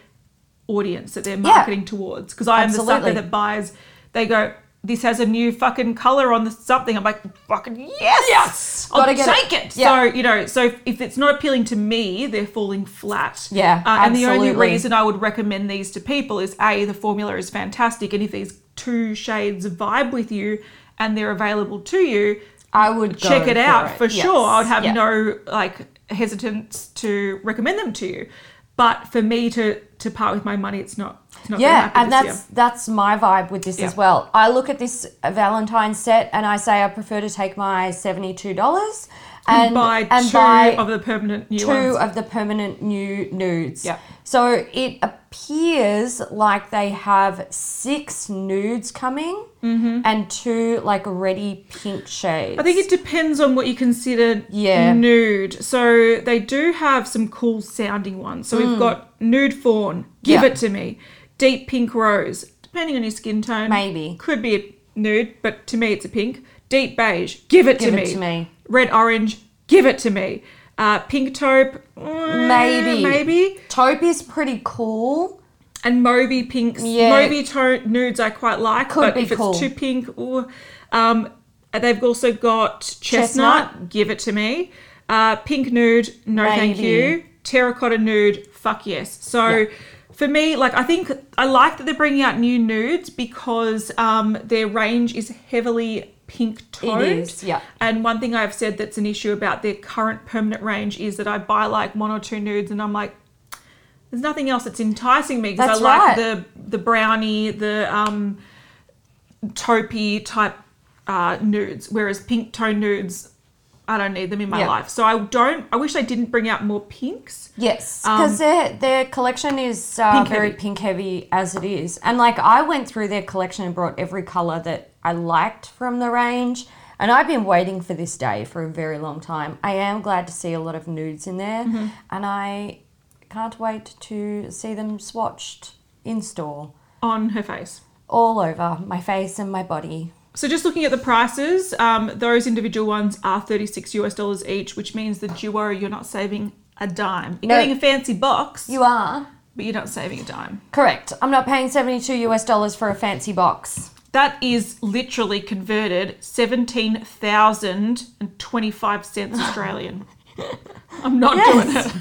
audience that they're marketing towards. Because I am the sucker that buys. They go. This has a new fucking color on the something. I'm like, fucking yes, Yes! I'll Gotta get it. take it. Yeah. So you know, so if, if it's not appealing to me, they're falling flat. Yeah, Uh, and the only reason I would recommend these to people is a the formula is fantastic, and if these two shades vibe with you and they're available to you, I would go check it for out it. for Yes. sure. I'd have Yeah. no like hesitance to recommend them to you. But for me to to part with my money, it's not. It's not Yeah, happen and that's year. that's my vibe with this Yeah. as well. I look at this Valentine set and I say I prefer to take my seventy two dollars and buy and two buy of the permanent new two ones. of the permanent new nudes. Yeah. So it appears like they have six nudes coming and two like ready pink shades. Mm-hmm. I think it depends on what you consider Yeah. nude. So they do have some cool sounding ones. So we've got nude fawn, give Mm. Yeah. it to me. Deep pink rose, depending on your skin tone. Maybe. Could be a nude, but to me it's a pink. Deep beige, give it, Give to, it me. to me. Red orange, give it to me. Uh, pink taupe, mm, Maybe. Maybe. Taupe is pretty cool. And Moby pinks, Yeah. Moby to- nudes I quite like, Could but if cool. it's too pink, ooh. um, they've also got chestnut, Chestnut. give it to me. Uh, pink nude, no thank you. Terracotta nude, fuck yes. So for me, like I think I like that they're bringing out new nudes because um, their range is heavily pink toned. is, yeah. And one thing I've said that's an issue about their current permanent range is that I buy like one or two nudes and I'm like, there's nothing else that's enticing me because I like right. the the brownie, the um taupey type uh, nudes, whereas pink tone nudes, I don't need them in my Yeah. life. So I don't. I wish they didn't bring out more pinks. Yes, Um, because their their collection is uh, Pink very heavy. pink heavy as it is, and like I went through their collection and brought every color that I liked from the range, and I've been waiting for this day for a very long time. I am glad to see a lot of nudes in there, Mm-hmm. and I can't wait to see them swatched in store On her face. all over my face and my body. So just looking at the prices, um, those individual ones are 36 US dollars each, which means the duo you're not saving a dime. You're No. getting a fancy box, You are but you're not saving a dime. correct. I'm not paying seventy two US dollars for a fancy box. That is literally converted 17,025 cents [laughs] Australian. I'm not doing it.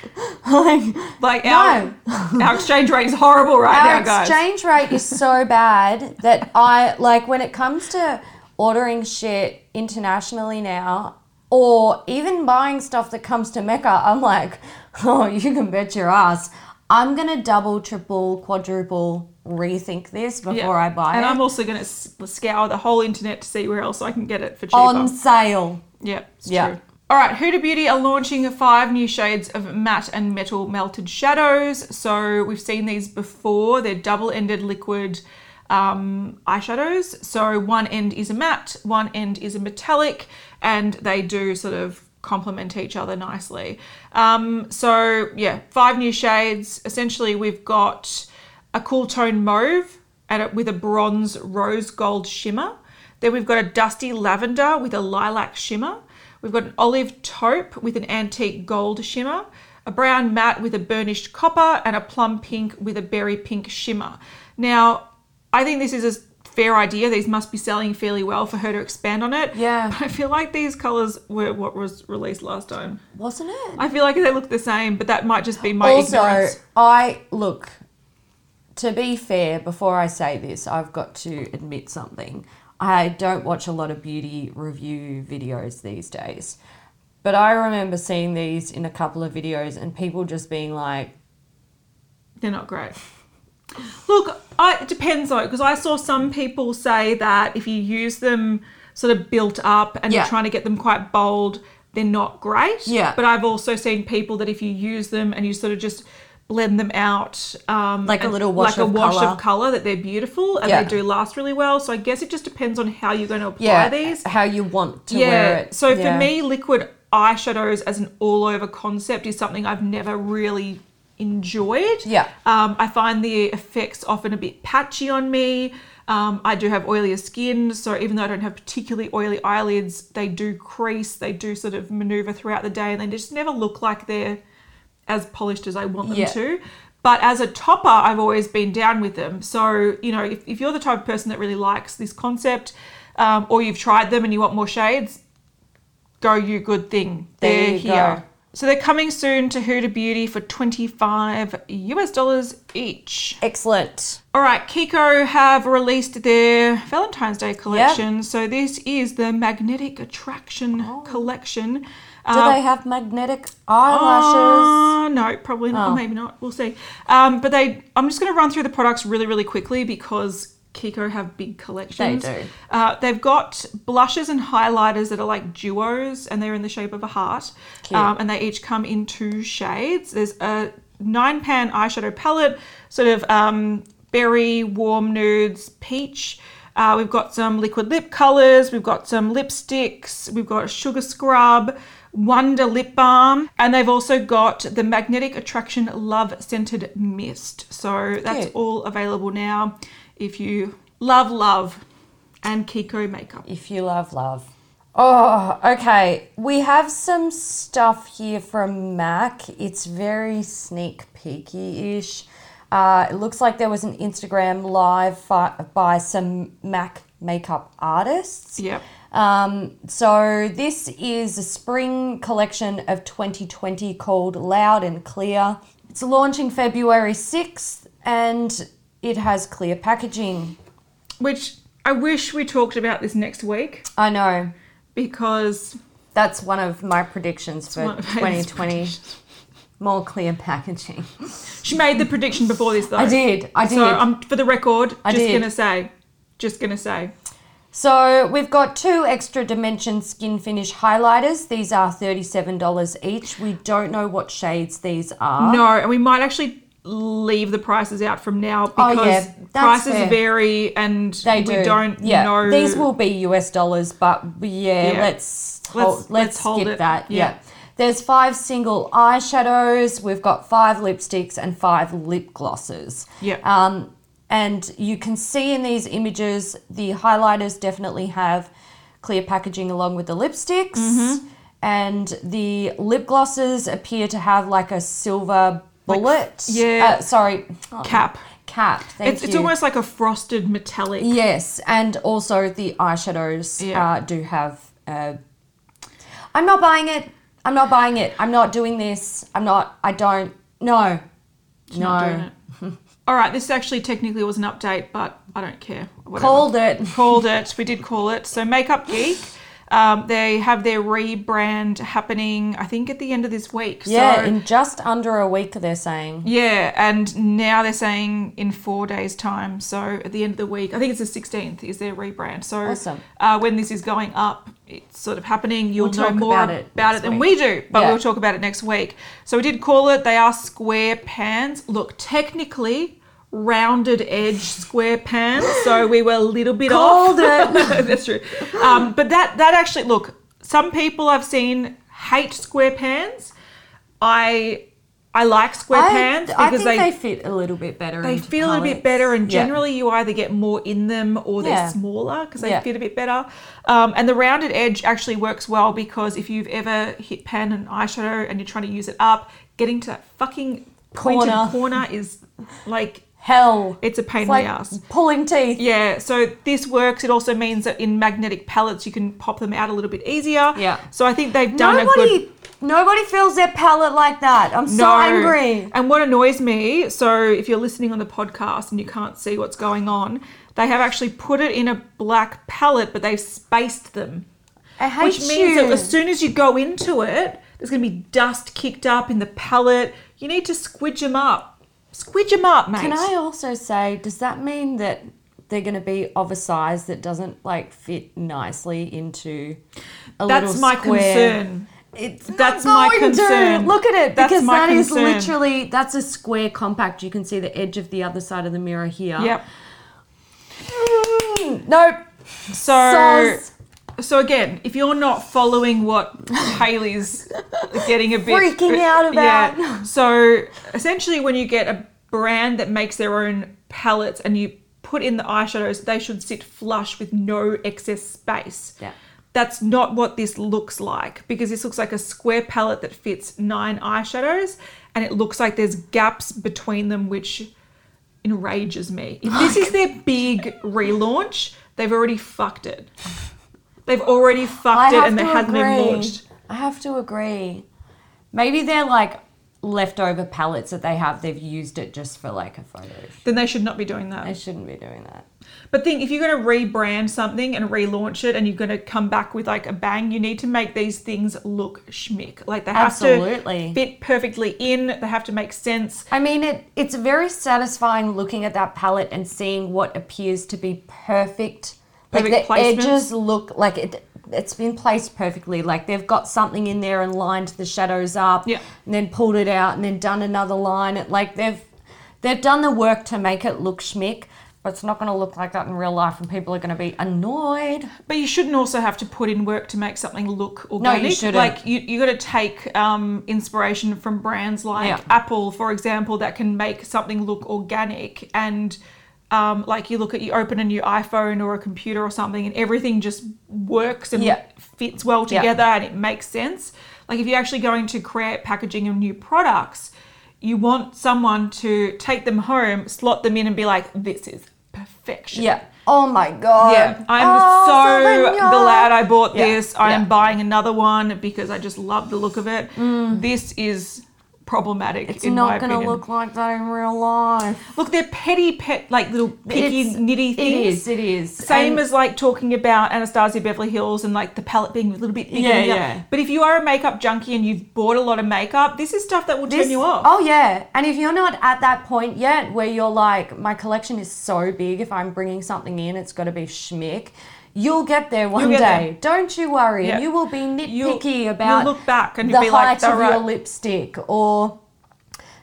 [laughs] like Like our, our exchange rate is horrible right our now, guys. exchange rate is so [laughs] bad that I like when it comes to ordering shit internationally now, or even buying stuff that comes to Mecca. I'm like, [laughs] oh, you can bet your ass. I'm gonna double, triple, quadruple rethink this before Yeah. I buy and it. And I'm also going to scour the whole internet to see where else I can get it for cheaper. on sale. Yeah, it's Yeah. true. All right, Huda Beauty are launching five new shades of matte and metal melted shadows. So we've seen these before. They're double-ended liquid um, eyeshadows. So one end is a matte, one end is a metallic, and they do sort of complement each other nicely. Um, so yeah, five new shades. Essentially, we've got a cool tone mauve and it with a bronze rose gold shimmer. Then we've got a dusty lavender with a lilac shimmer. We've got an olive taupe with an antique gold shimmer, a brown matte with a burnished copper, and a plum pink with a berry pink shimmer. Now, I think this is a fair idea. These must be selling fairly well for her to expand on it. Yeah. But I feel like these colours were what was released last time. Wasn't it? I feel like they look the same, but that might just be my also, ignorance. I look. To be fair, before I say this, I've got to admit something. I don't watch a lot of beauty review videos these days, but I remember seeing these in a couple of videos and people just being like, They're not great. Look, I, it depends though, because I saw some people say that if you use them sort of built up and Yeah. you're trying to get them quite bold, they're not great. Yeah. But I've also seen people that if you use them and you sort of just blend them out, um, Like a little wash like a of wash colour. of color, that they're beautiful and Yeah. they do last really well. So I guess it just depends on how you're going to apply yeah, these. how you want to yeah. wear it. So Yeah. for me, liquid eyeshadows as an all over concept is something I've never really enjoyed. Yeah. Um, I find the effects often a bit patchy on me. Um, I do have oilier skin, so even though I don't have particularly oily eyelids, they do crease, they do sort of maneuver throughout the day, and they just never look like they're as polished as I want them Yeah. to. But as a topper, I've always been down with them. So, you know, if, if you're the type of person that really likes this concept, um, or you've tried them and you want more shades, go you good thing. There They're here. go. So they're coming soon to Huda Beauty for 25 US dollars each. Excellent. All right, Kiko have released their Valentine's Day collection. So this is the Magnetic Attraction collection. Do Um, they have magnetic eyelashes? uh, no, probably not. Oh. Or maybe not. We'll see. Um, but they, I'm just going to run through the products really, really quickly because Kiko have big collections. They do. Uh, they've got blushes and highlighters that are like duos, and they're in the shape of a heart. Um, and they each come in two shades. There's a nine pan eyeshadow palette, sort of um, berry, warm nudes, peach. Uh, we've got some liquid lip colors. We've got some lipsticks. We've got a sugar scrub, Wonder lip balm, and they've also got the Magnetic Attraction Love Scented Mist. So that's Cute. all available now. If you love love and Kiko makeup. If you love love. Oh, okay. We have some stuff here from MAC. It's very sneak peeky ish. Uh, it looks like there was an Instagram live by some MAC makeup artists. Yep. Um, so this is a spring collection of 2020 called Loud and Clear. It's launching February 6th and it has clear packaging. Which I wish we talked about this next week I know. because That's one of my predictions for one of Hayden's 2020. More clear packaging. she made the prediction before this though. I did. I did. So I'm for the record, I just did. gonna say, just gonna say. So we've got two extra dimension skin finish highlighters. These are $37 each. We don't know what shades these are. No, and we might actually leave the prices out from now Oh, because yeah, that's prices fair. vary and They we do. don't yeah. know. These will be US dollars, but yeah, Yeah. let's Let's- hold, let's, let's hold skip it. that. Yeah. Yeah. There's five single eyeshadows. We've got five lipsticks and five lip glosses. Yeah. Um, and you can see in these images the highlighters definitely have clear packaging along with the lipsticks. Mm-hmm. And the lip glosses appear to have like a silver bullet. yeah. Uh, sorry. Oh, Cap. Cap. Thank It's, you. it's almost like a frosted metallic. Yes, and also the eyeshadows Yeah. uh, do have. Uh, I'm not buying it. I'm not buying it. I'm not doing this. I'm not. I don't. No. No. Not doing it. All right, this actually technically was an update, but I don't care. Whatever. Called it. called it. We did call it. So Makeup Geek, um, they have their rebrand happening. I think at the end of this week. Yeah, So, in just under a week, they're saying. yeah, and now they're saying in four days' time. So at the end of the week, I think it's the sixteenth is their rebrand. So Awesome. uh, when this is going up, it's sort of happening. You'll We'll know talk more about about it it, than week. we do, but Yeah. we'll talk about it next week. So we did call it. They are square pans. Look, technically. Rounded edge square pans, so we were a little bit off. It. [laughs] That's true. Um, but that that actually look. Some people I've seen hate square pans. I I like square I, pans I because think they they, fit a little bit better. they feel a little bit better, and Yeah. generally you either get more in them or they're Yeah. smaller because they Yeah. fit a bit better. Um, and the rounded edge actually works well because if you've ever hit pan and eyeshadow and you're trying to use it up, getting to that fucking Corner. corner is like hell. it's a pain It's in like the ass. pulling teeth. Yeah, so this works. It also means that in magnetic palettes you can pop them out a little bit easier. Yeah. So I think they've done a Nobody, good. nobody feels their palette like that. I'm so No. angry. And what annoys me, so if you're listening on the podcast and you can't see what's going on, they have actually put it in a black palette, but they've spaced them. I hate Which means you. that as soon as you go into it, there's going to be dust kicked up in the palette. You need to squidge them up. Squidge them up, mate. Can I also say, does that mean that they're going to be of a size that doesn't like fit nicely into a little square? That's little my square? concern. It's That's not my concern. Look at it That's because my that is concern. literally that's a square compact. You can see the edge of the other side of the mirror here. Yep. Mm, nope. So, Soz. So again, if you're not following what Haley's getting a bit Freaking out about. yeah. So essentially, when you get a brand that makes their own palettes and you put in the eyeshadows, they should sit flush with no excess space. Yeah. That's not what this looks like because this looks like a square palette that fits nine eyeshadows and it looks like there's gaps between them, which enrages me. If this is [laughs] oh their big relaunch, they've already fucked it. They've already I fucked it have and they to hadn't even launched. I have to agree. Maybe they're like leftover palettes that they have. They've used it just for like a photo. Then they should not be doing that. They shouldn't be doing that. But think if you're going to rebrand something and relaunch it and you're going to come back with like a bang, you need to make these things look schmick. Like they have Absolutely. to fit perfectly in, they have to make sense. I mean, it it's very satisfying looking at that palette and seeing what appears to be perfect. Like Perfect the placements. edges look like it. It's been placed perfectly. Like they've got something in there and lined the shadows up, Yeah. and then pulled it out, and then done another line. It like they've they've done the work to make it look schmick, but it's not going to look like that in real life, and people are going to be annoyed. But you shouldn't also have to put in work to make something look organic. shouldn't. Like you, you got to take um, inspiration from brands like Yeah. Apple, for example, that can make something look organic. And um, like you look at, you open a new iPhone or a computer or something, and everything just works and Yeah. fits well together, and it makes sense. Like if you're actually going to create packaging of new products, you want someone to take them home, slot them in, and be like, "This is perfection." Yeah. Oh my god. Yeah, I'm Oh, so Sauvignon. glad I bought Yeah, this. I am yeah. buying another one because I just love the look of it. This is problematic. It's not going to look like that in real life. Look, they're petty, pet like little picky, It's- nitty things. is. It is. Same And- as like talking about Anastasia Beverly Hills and like the palette being a little bit bigger. Yeah, yeah. But if you are a makeup junkie and you've bought a lot of makeup, this is stuff that will turn you off. Oh yeah, and if you're not at that point yet, where you're like, my collection is so big, if I'm bringing something in, it's got to be schmick. You'll get there one get day. Don't you worry. Yeah. And you will be You'll- nitpicky you'll about look back and the you'll be like, height "They're of your lipstick or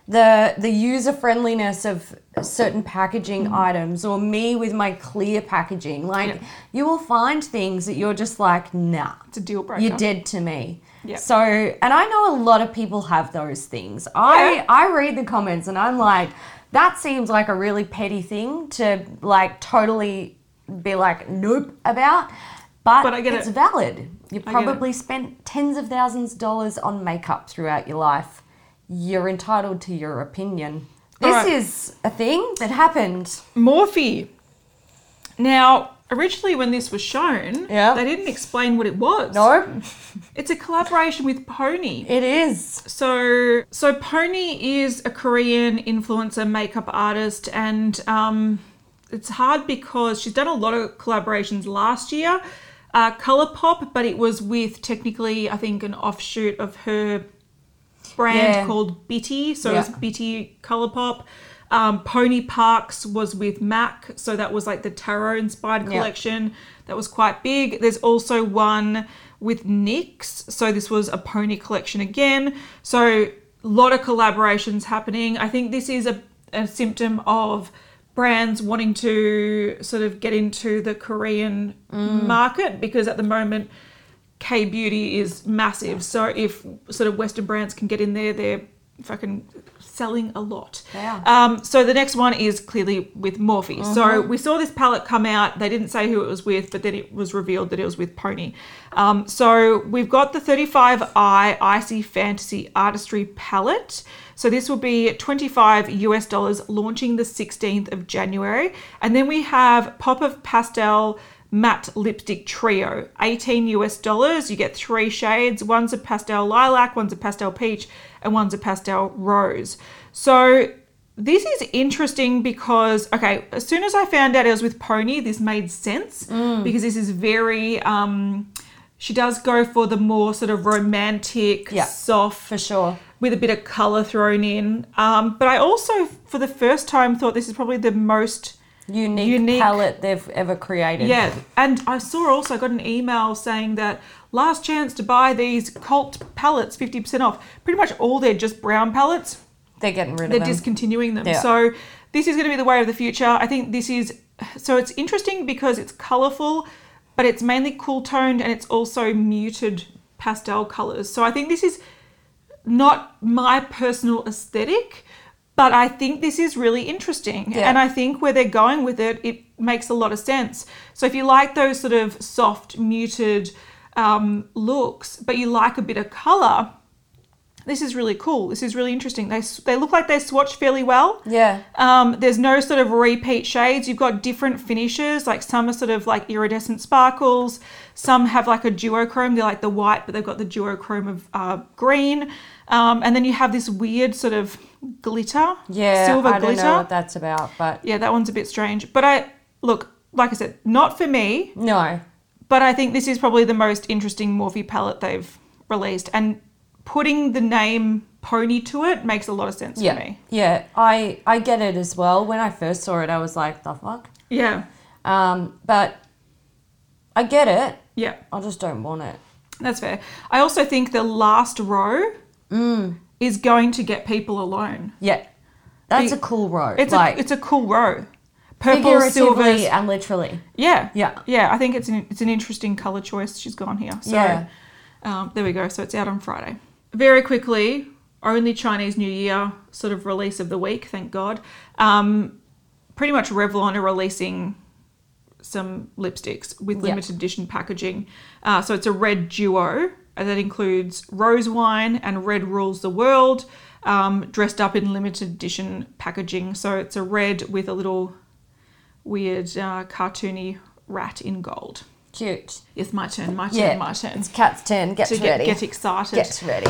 the the user friendliness of certain packaging Mm-hmm. items or me with my clear packaging. Like Yeah. you will find things that you're just like, nah. It's a deal breaker. You're dead to me. Yeah. So, and I know a lot of people have those things. I Yeah. I read the comments and I'm like, that seems like a really petty thing to like totally be like nope about. But, But I get it's it. valid. You probably spent tens of thousands of dollars on makeup throughout your life. You're entitled to your opinion. This Alright. is a thing that happened. Morphe. Now, originally when this was shown, Yeah. they didn't explain what it was. No, It's a collaboration with Pony. it is. So, so Pony is a Korean influencer makeup artist, and um, it's hard because she's done a lot of collaborations last year. Uh, ColourPop, but it was with technically, I think, an offshoot of her brand Yeah. called Bitty. So Yeah. it's Bitty ColourPop. Um, Pony Park's was with MAC, so that was like the tarot inspired Yeah. collection. That was quite big. There's also one with NYX, so this was a pony collection again. So a lot of collaborations happening. I think this is a, a symptom of brands wanting to sort of get into the Korean market because at the moment K beauty is massive. So if sort of Western brands can get in there, they're fucking selling a lot. Are. Um, so the next one is clearly with Morphe. So we saw this palette come out. They didn't say who it was with, but then it was revealed that it was with Pony. Um, so we've got the 35i Icy Fantasy Artistry palette. So this will be 25 US dollars launching the 16th of January. And then we have Pop of Pastel matte lipstick trio 18 us dollars you get three shades one's a pastel lilac one's a pastel peach and one's a pastel rose so this is interesting because okay as soon as i found out it was with pony this made sense because this is very um she does go for the more sort of romantic Yeah, soft For sure. With a bit of color thrown in um but i also for the first time thought this is probably the most Unique, Unique. palette they've ever created. yeah, and I saw also I got an email saying that last chance to buy these cult palettes, fifty percent off. Pretty much all they're just brown palettes. They're getting rid of them. They're discontinuing them. Yeah. So this is going to be the way of the future. I think this is so it's interesting because it's colorful, but it's mainly cool toned and it's also muted pastel colors. So I think this is not my personal aesthetic, but I think this is really interesting. Yeah. And I think where they're going with it, it makes a lot of sense. So if you like those sort of soft, muted um, looks, but you like a bit of color, this is really cool. This is really interesting. They, they look like they swatch fairly well. Yeah. Um, there's no sort of repeat shades. You've got different finishes. Like some are sort of like iridescent sparkles. Some have like a duochrome. They're like the white, but they've got the duochrome of uh, green. Um, and then you have this weird sort of glitter. Yeah, Silver I don't glitter. know what that's about, but yeah, that one's a bit strange. But I look, like I said, not for me. no. But I think this is probably the most interesting Morphe palette they've released. And putting the name Pony to it makes a lot of sense Yeah, for me. yeah, I I get it as well. When I first saw it, I was like, "The fuck," Yeah. um, but I get it. Yeah. I just don't want it. That's fair. I also think the last row Mm. is going to get people alone. Yeah, that's Be- a cool row. It's like a it's a cool row. Purple, figuratively and literally. Yeah, Yeah. yeah. I think it's an it's an interesting color choice she's gone here. So Yeah. um, there we go. So it's out on Friday. Very quickly, only Chinese New Year sort of release of the week. Thank God. Um, pretty much Revlon are releasing some lipsticks with Yeah. limited edition packaging. Uh, so it's a red duo that includes Rose Wine and Red Rules the World, um, dressed up in limited edition packaging. So it's a red with a little weird uh, cartoony rat in gold. Cute. It's my turn, my turn, Yeah, my turn. it's Cat's turn. Get To get, ready. get excited. Get ready.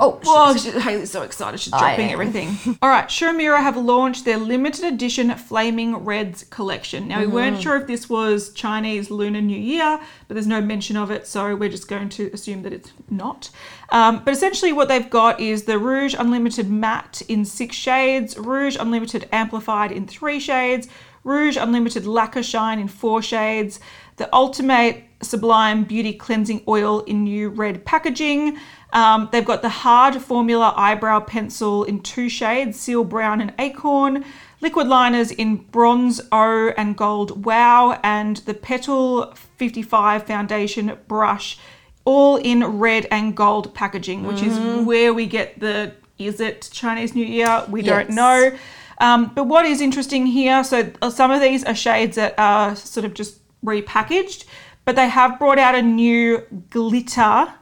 Oh, she- Hayley's so excited. She's I dropping am. everything. [laughs] All right, Shu Uemura have launched their limited edition Flaming Reds collection. Now, we weren't Mm-hmm. sure if this was Chinese Lunar New Year, but there's no mention of it, so we're just going to assume that it's not. Um, but essentially, what they've got is the Rouge Unlimited Matte in six shades, Rouge Unlimited Amplified in three shades, Rouge Unlimited Lacquer Shine in four shades, the Ultimate Sublime Beauty Cleansing Oil in new red packaging. Um, they've got the Hard Formula Eyebrow Pencil in two shades, Seal Brown and Acorn. Liquid liners in bronze, O, and gold wow, and the Petal 55 foundation brush, all in red and gold packaging, which is where we get the is it Chinese New Year? We don't know. Um, but what is interesting here, so uh, some of these are shades that are sort of just repackaged, but they have brought out a new glitter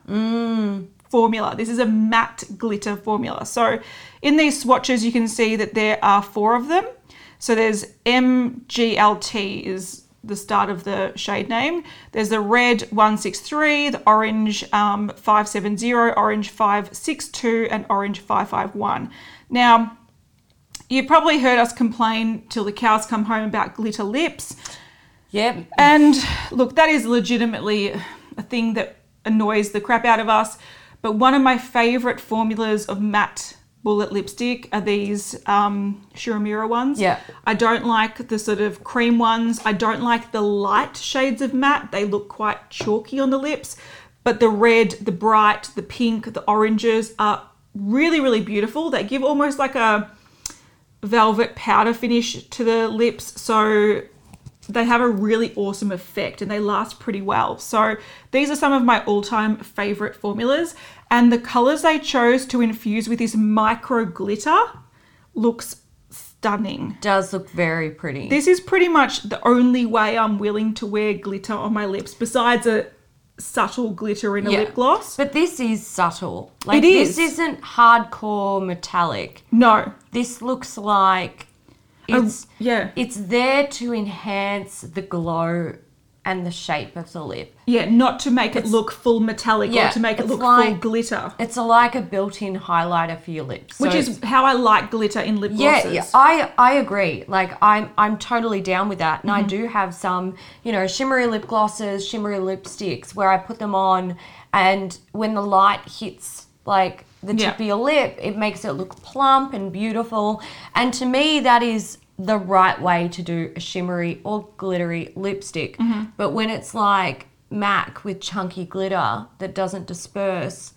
formula. This is a matte glitter formula. So in these swatches, you can see that there are four of them. So there's MGLT is the start of the shade name. There's the red 163, the orange um, 570, orange 562, and orange 551. Now, you've probably heard us complain till the cows come home about glitter lips. Yep. And look, that is legitimately a thing that annoys the crap out of us. But one of my favorite formulas of matte bullet lipstick are these um, Shu Uemura ones. Yeah. I don't like the sort of cream ones. I don't like the light shades of matte. They look quite chalky on the lips. But the red, the bright, the pink, the oranges are really, really beautiful. They give almost like a velvet powder finish to the lips. So they have a really awesome effect and they last pretty well. So these are some of my all-time favorite formulas and the colors they chose to infuse with this micro glitter looks stunning. Does look very pretty. This is pretty much the only way I'm willing to wear glitter on my lips besides a subtle glitter in a Yeah. lip gloss. But this is subtle. Like It is. this isn't hardcore metallic. No. This looks like It's yeah. it's there to enhance the glow and the shape of the lip. Yeah, not to make it look full metallic Yeah, or to make it it's look full like- glitter. It's a, like a built-in highlighter for your lips. Which So is how I like glitter in lip yeah, glosses. yeah, I I agree. Like I'm I'm totally down with that. And Mm-hmm. I do have some, you know, shimmery lip glosses, shimmery lipsticks where I put them on and when the light hits like the Yeah. tip of your lip, it makes it look plump and beautiful. And to me that is the right way to do a shimmery or glittery lipstick. Mm-hmm. But when it's like MAC with chunky glitter that doesn't disperse,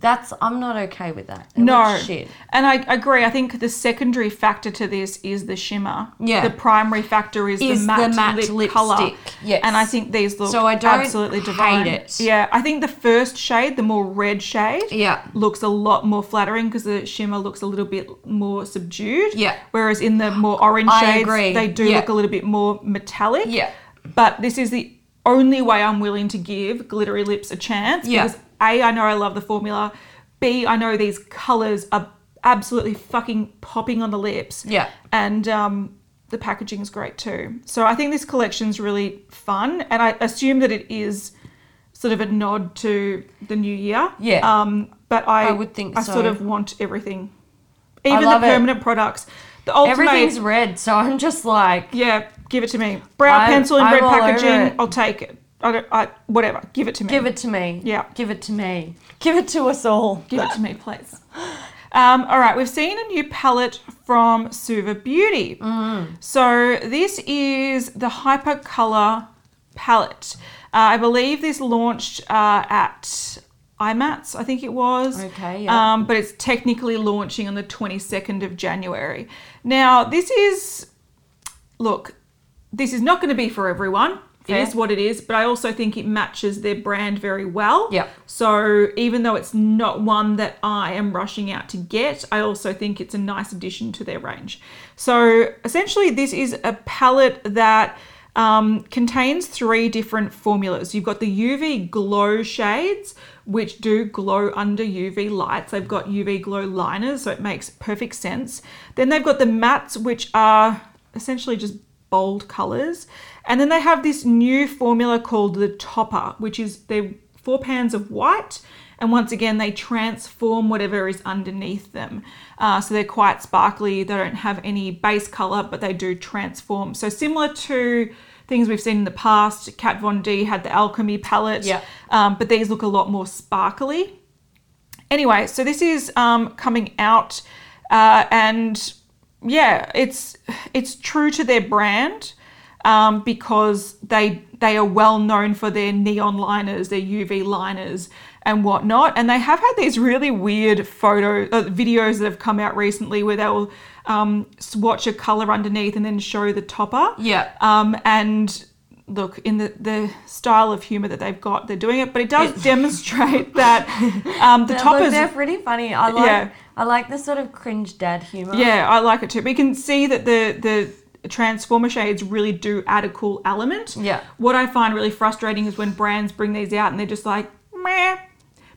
That's I'm not okay with that. It No, shit. and I agree. I think the secondary factor to this is the shimmer. Yeah. The primary factor is, Is the the matte, matte lip lipstick, color. yes. And I think these look So I don't absolutely hate divine. it. Yeah, I think the first shade, the more red shade, Yeah. looks a lot more flattering because the shimmer looks a little bit more subdued. Yeah. Whereas in the more orange I shades, agree. they do Yeah. look a little bit more metallic. Yeah. But this is the only way I'm willing to give glittery lips a chance Yeah. because A, I know I love the formula. B, I know these colors are absolutely fucking popping on the lips. Yeah. And um, the packaging is great too. So I think this collection's really fun, and I assume that it is sort of a nod to the new year. Yeah. Um, but I, I would think I so. sort of want everything, even the love it. permanent products. The ultimate, Everything's red, so I'm just like, yeah, give it to me. Brow I'm- pencil in I'm red packaging. I'll take it. I don't, I, whatever, give it to me. give it to me. Yeah. Give it to me. Give it to us all. Give it to me, please. Um, all right, we've seen a new palette from Suva Beauty. Mm. So this is the Hypercolor palette. Uh, I believe this launched uh, at IMATS, I think it was. Okay, yeah. Um, but it's technically launching on the 22nd of January. Now, this is, look, this is not going to be for everyone. It Fair. is what it is, but I also think it matches their brand very well. Yep. So even though it's not one that I am rushing out to get, I also think it's a nice addition to their range. So essentially, this is a palette that um, contains three different formulas. You've got the UV glow shades, which do glow under UV lights. They've got UV glow liners, so it makes perfect sense. Then they've got the mattes, which are essentially just bold colors. And then they have this new formula called the topper, which is they're four pans of white. And once again, they transform whatever is underneath them. Uh, so they're quite sparkly. They don't have any base color, but they do transform. So similar to things we've seen in the past, Kat Von D had the Alchemy palette, Yeah. um, but these look a lot more sparkly. Anyway, so this is um, coming out, uh, and yeah, it's it's true to their brand um, because they they are well known for their neon liners, their UV liners, and whatnot. And they have had these really weird photo uh, videos that have come out recently where they'll um, swatch a color underneath and then show the topper. Yeah. Um, and look in the the style of humor that they've got, they're doing it, but it does demonstrate that um, the [laughs] They're, toppers. look, they're pretty funny. I like Yeah. I like the sort of cringe dad humor. Yeah, I like it too. We can see that the the transformer shades really do add a cool element. Yeah. What I find really frustrating is when brands bring these out and they're just like, meh.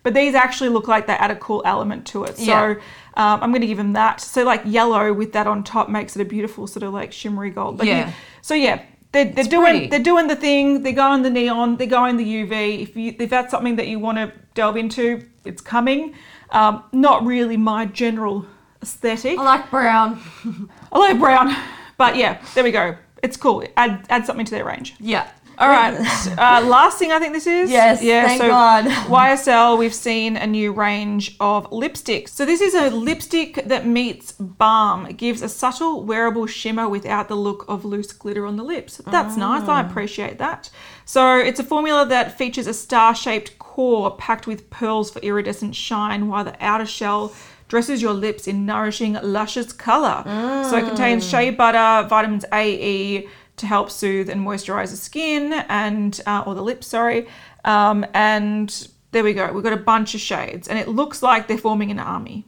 But these actually look like they add a cool element to it. So Yeah. um, I'm going to give them that. So like yellow with that on top makes it a beautiful sort of like shimmery gold. But Yeah. so yeah. They're, they're doing pretty. they're doing the thing. They're going the neon. They're going the UV. If you if that's something that you want to delve into, it's coming. Um, not really my general aesthetic. I like brown. [laughs] I like brown, but yeah, there we go. It's cool. Add add something to their range. Yeah. All right. Uh, last thing I think this is. Yes, thank God. YSL, we've seen a new range of lipsticks. So this is a lipstick that meets balm. It gives a subtle wearable shimmer without the look of loose glitter on the lips. That's nice. I appreciate that. So it's a formula that features a star-shaped core packed with pearls for iridescent shine, while the outer shell dresses your lips in nourishing, luscious color. So it contains shea butter, vitamins A, E to help soothe and moisturize the skin and uh, or the lips, sorry. Um, and there we go. We've got a bunch of shades, and it looks like they're forming an army.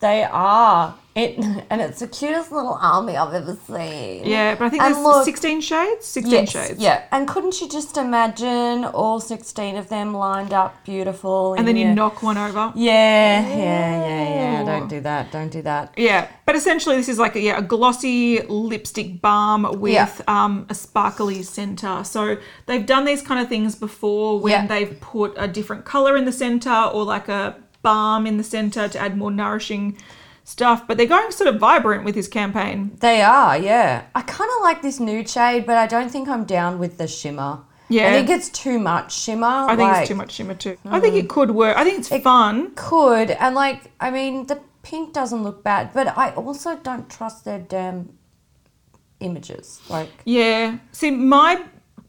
They are. It [laughs] and it's the cutest little army I've ever seen. Yeah, but I think And there's look- 16 shades. 16 Yes, shades. Yeah. And couldn't you just imagine all 16 of them lined up beautiful? And then in you knock one over. Yeah, yeah, yeah, yeah. Don't do that. Don't do that. Yeah, but essentially this is like a, yeah, a glossy lipstick balm with Yeah. um, a sparkly center. So they've done these kind of things before when Yeah. they've put a different color in the center or like a balm in the center to add more nourishing stuff. But they're going sort of vibrant with this campaign. They are, yeah. I kind of like this nude shade, but I don't think I'm down with the shimmer. Yeah. I think it's too much shimmer. I think it's too much shimmer too. I mm. think it could work. I think it's fun. Could and like, I mean, the pink doesn't look bad, but I also don't trust their damn images. Like, Yeah. See, my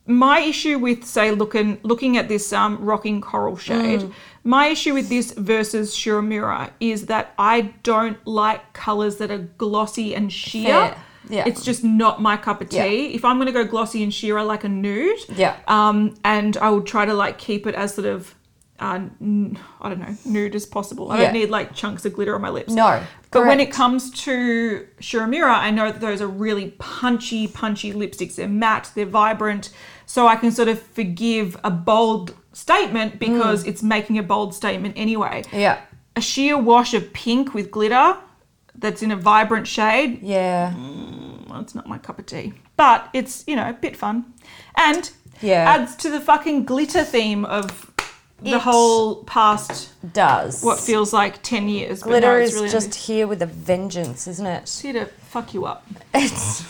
my issue with say looking looking at this um, rocking coral shade, Mm. my issue with this versus Shu Uemura is that I don't like colors that are glossy and sheer. Fair. Yeah. It's just not my cup of tea. Yeah. If I'm gonna go glossy and sheer, I like a nude. Yeah. Um, and I will try to like keep it as sort of, uh, n- I don't know, nude as possible. I Yeah. don't need like chunks of glitter on my lips. No, But when it comes to Shu Uemura, I know that those are really punchy, punchy lipsticks. They're matte, they're vibrant. So I can sort of forgive a bold statement because it's making a bold statement anyway. Mm. Yeah. A sheer wash of pink with glitter that's in a vibrant shade, Yeah. well, it's not my cup of tea. But it's, you know, a bit fun. And Yeah. adds to the fucking glitter theme of the It whole past, Does. what feels like 10 years. but no, Glitter it's is really just here with a vengeance, isn't it? it's here to fuck you up. It's.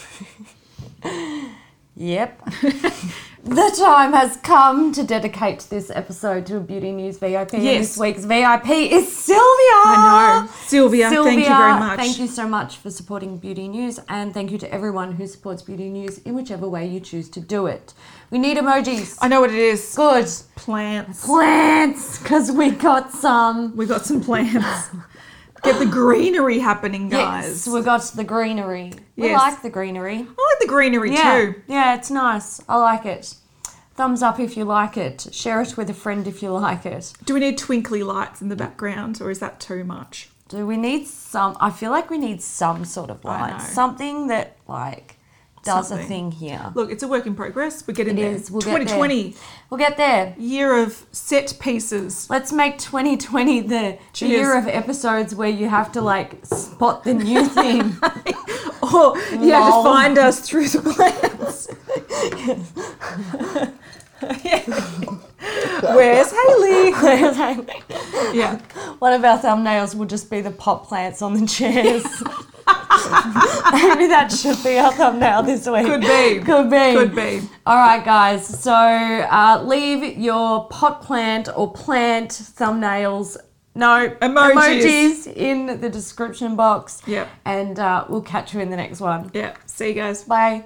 yep. [laughs] the time has come to dedicate this episode to a Beauty News VIP. And Yes. This week's VIP is Sylvia. I know. Sylvia, thank you very much. Thank you so much for supporting Beauty News, and thank you to everyone who supports Beauty News in whichever way you choose to do it. We need emojis. I know what it is. Good. Plants. Plants, because we got some. We got some plants. Get the greenery happening, guys. Yes, we got the greenery. We Yes. like the greenery. I like the greenery Yeah, too. yeah, it's nice. I like it. Thumbs up if you like it. Share it with a friend if you like it. Do we need twinkly lights in the background, or is that too much? Do we need some? I feel like we need some sort of I light, know. something that like does Something. a thing here. Look, it's a work in progress. We're getting It there. is. We'll get there. 2020, We'll get there. year of set pieces. Let's make 2020 the, the year of episodes where you have to like spot the new [laughs] thing. Oh, you have to find us through the plants. [laughs] [laughs] Where's Hayley? [laughs] Where's Hayley? Yeah. One of our thumbnails will just be the pot plants on the chairs. [laughs] Maybe that should be our thumbnail this week. Could be. Could be. Could be. All right, guys. So uh, leave your pot plant or plant thumbnails. No Emojis. emojis in the description box. Yep. And uh, we'll catch you in the next one. Yeah. See you guys. Bye.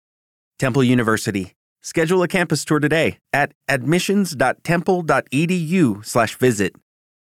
Temple University. Schedule a campus tour today at admissions.temple.edu/visit.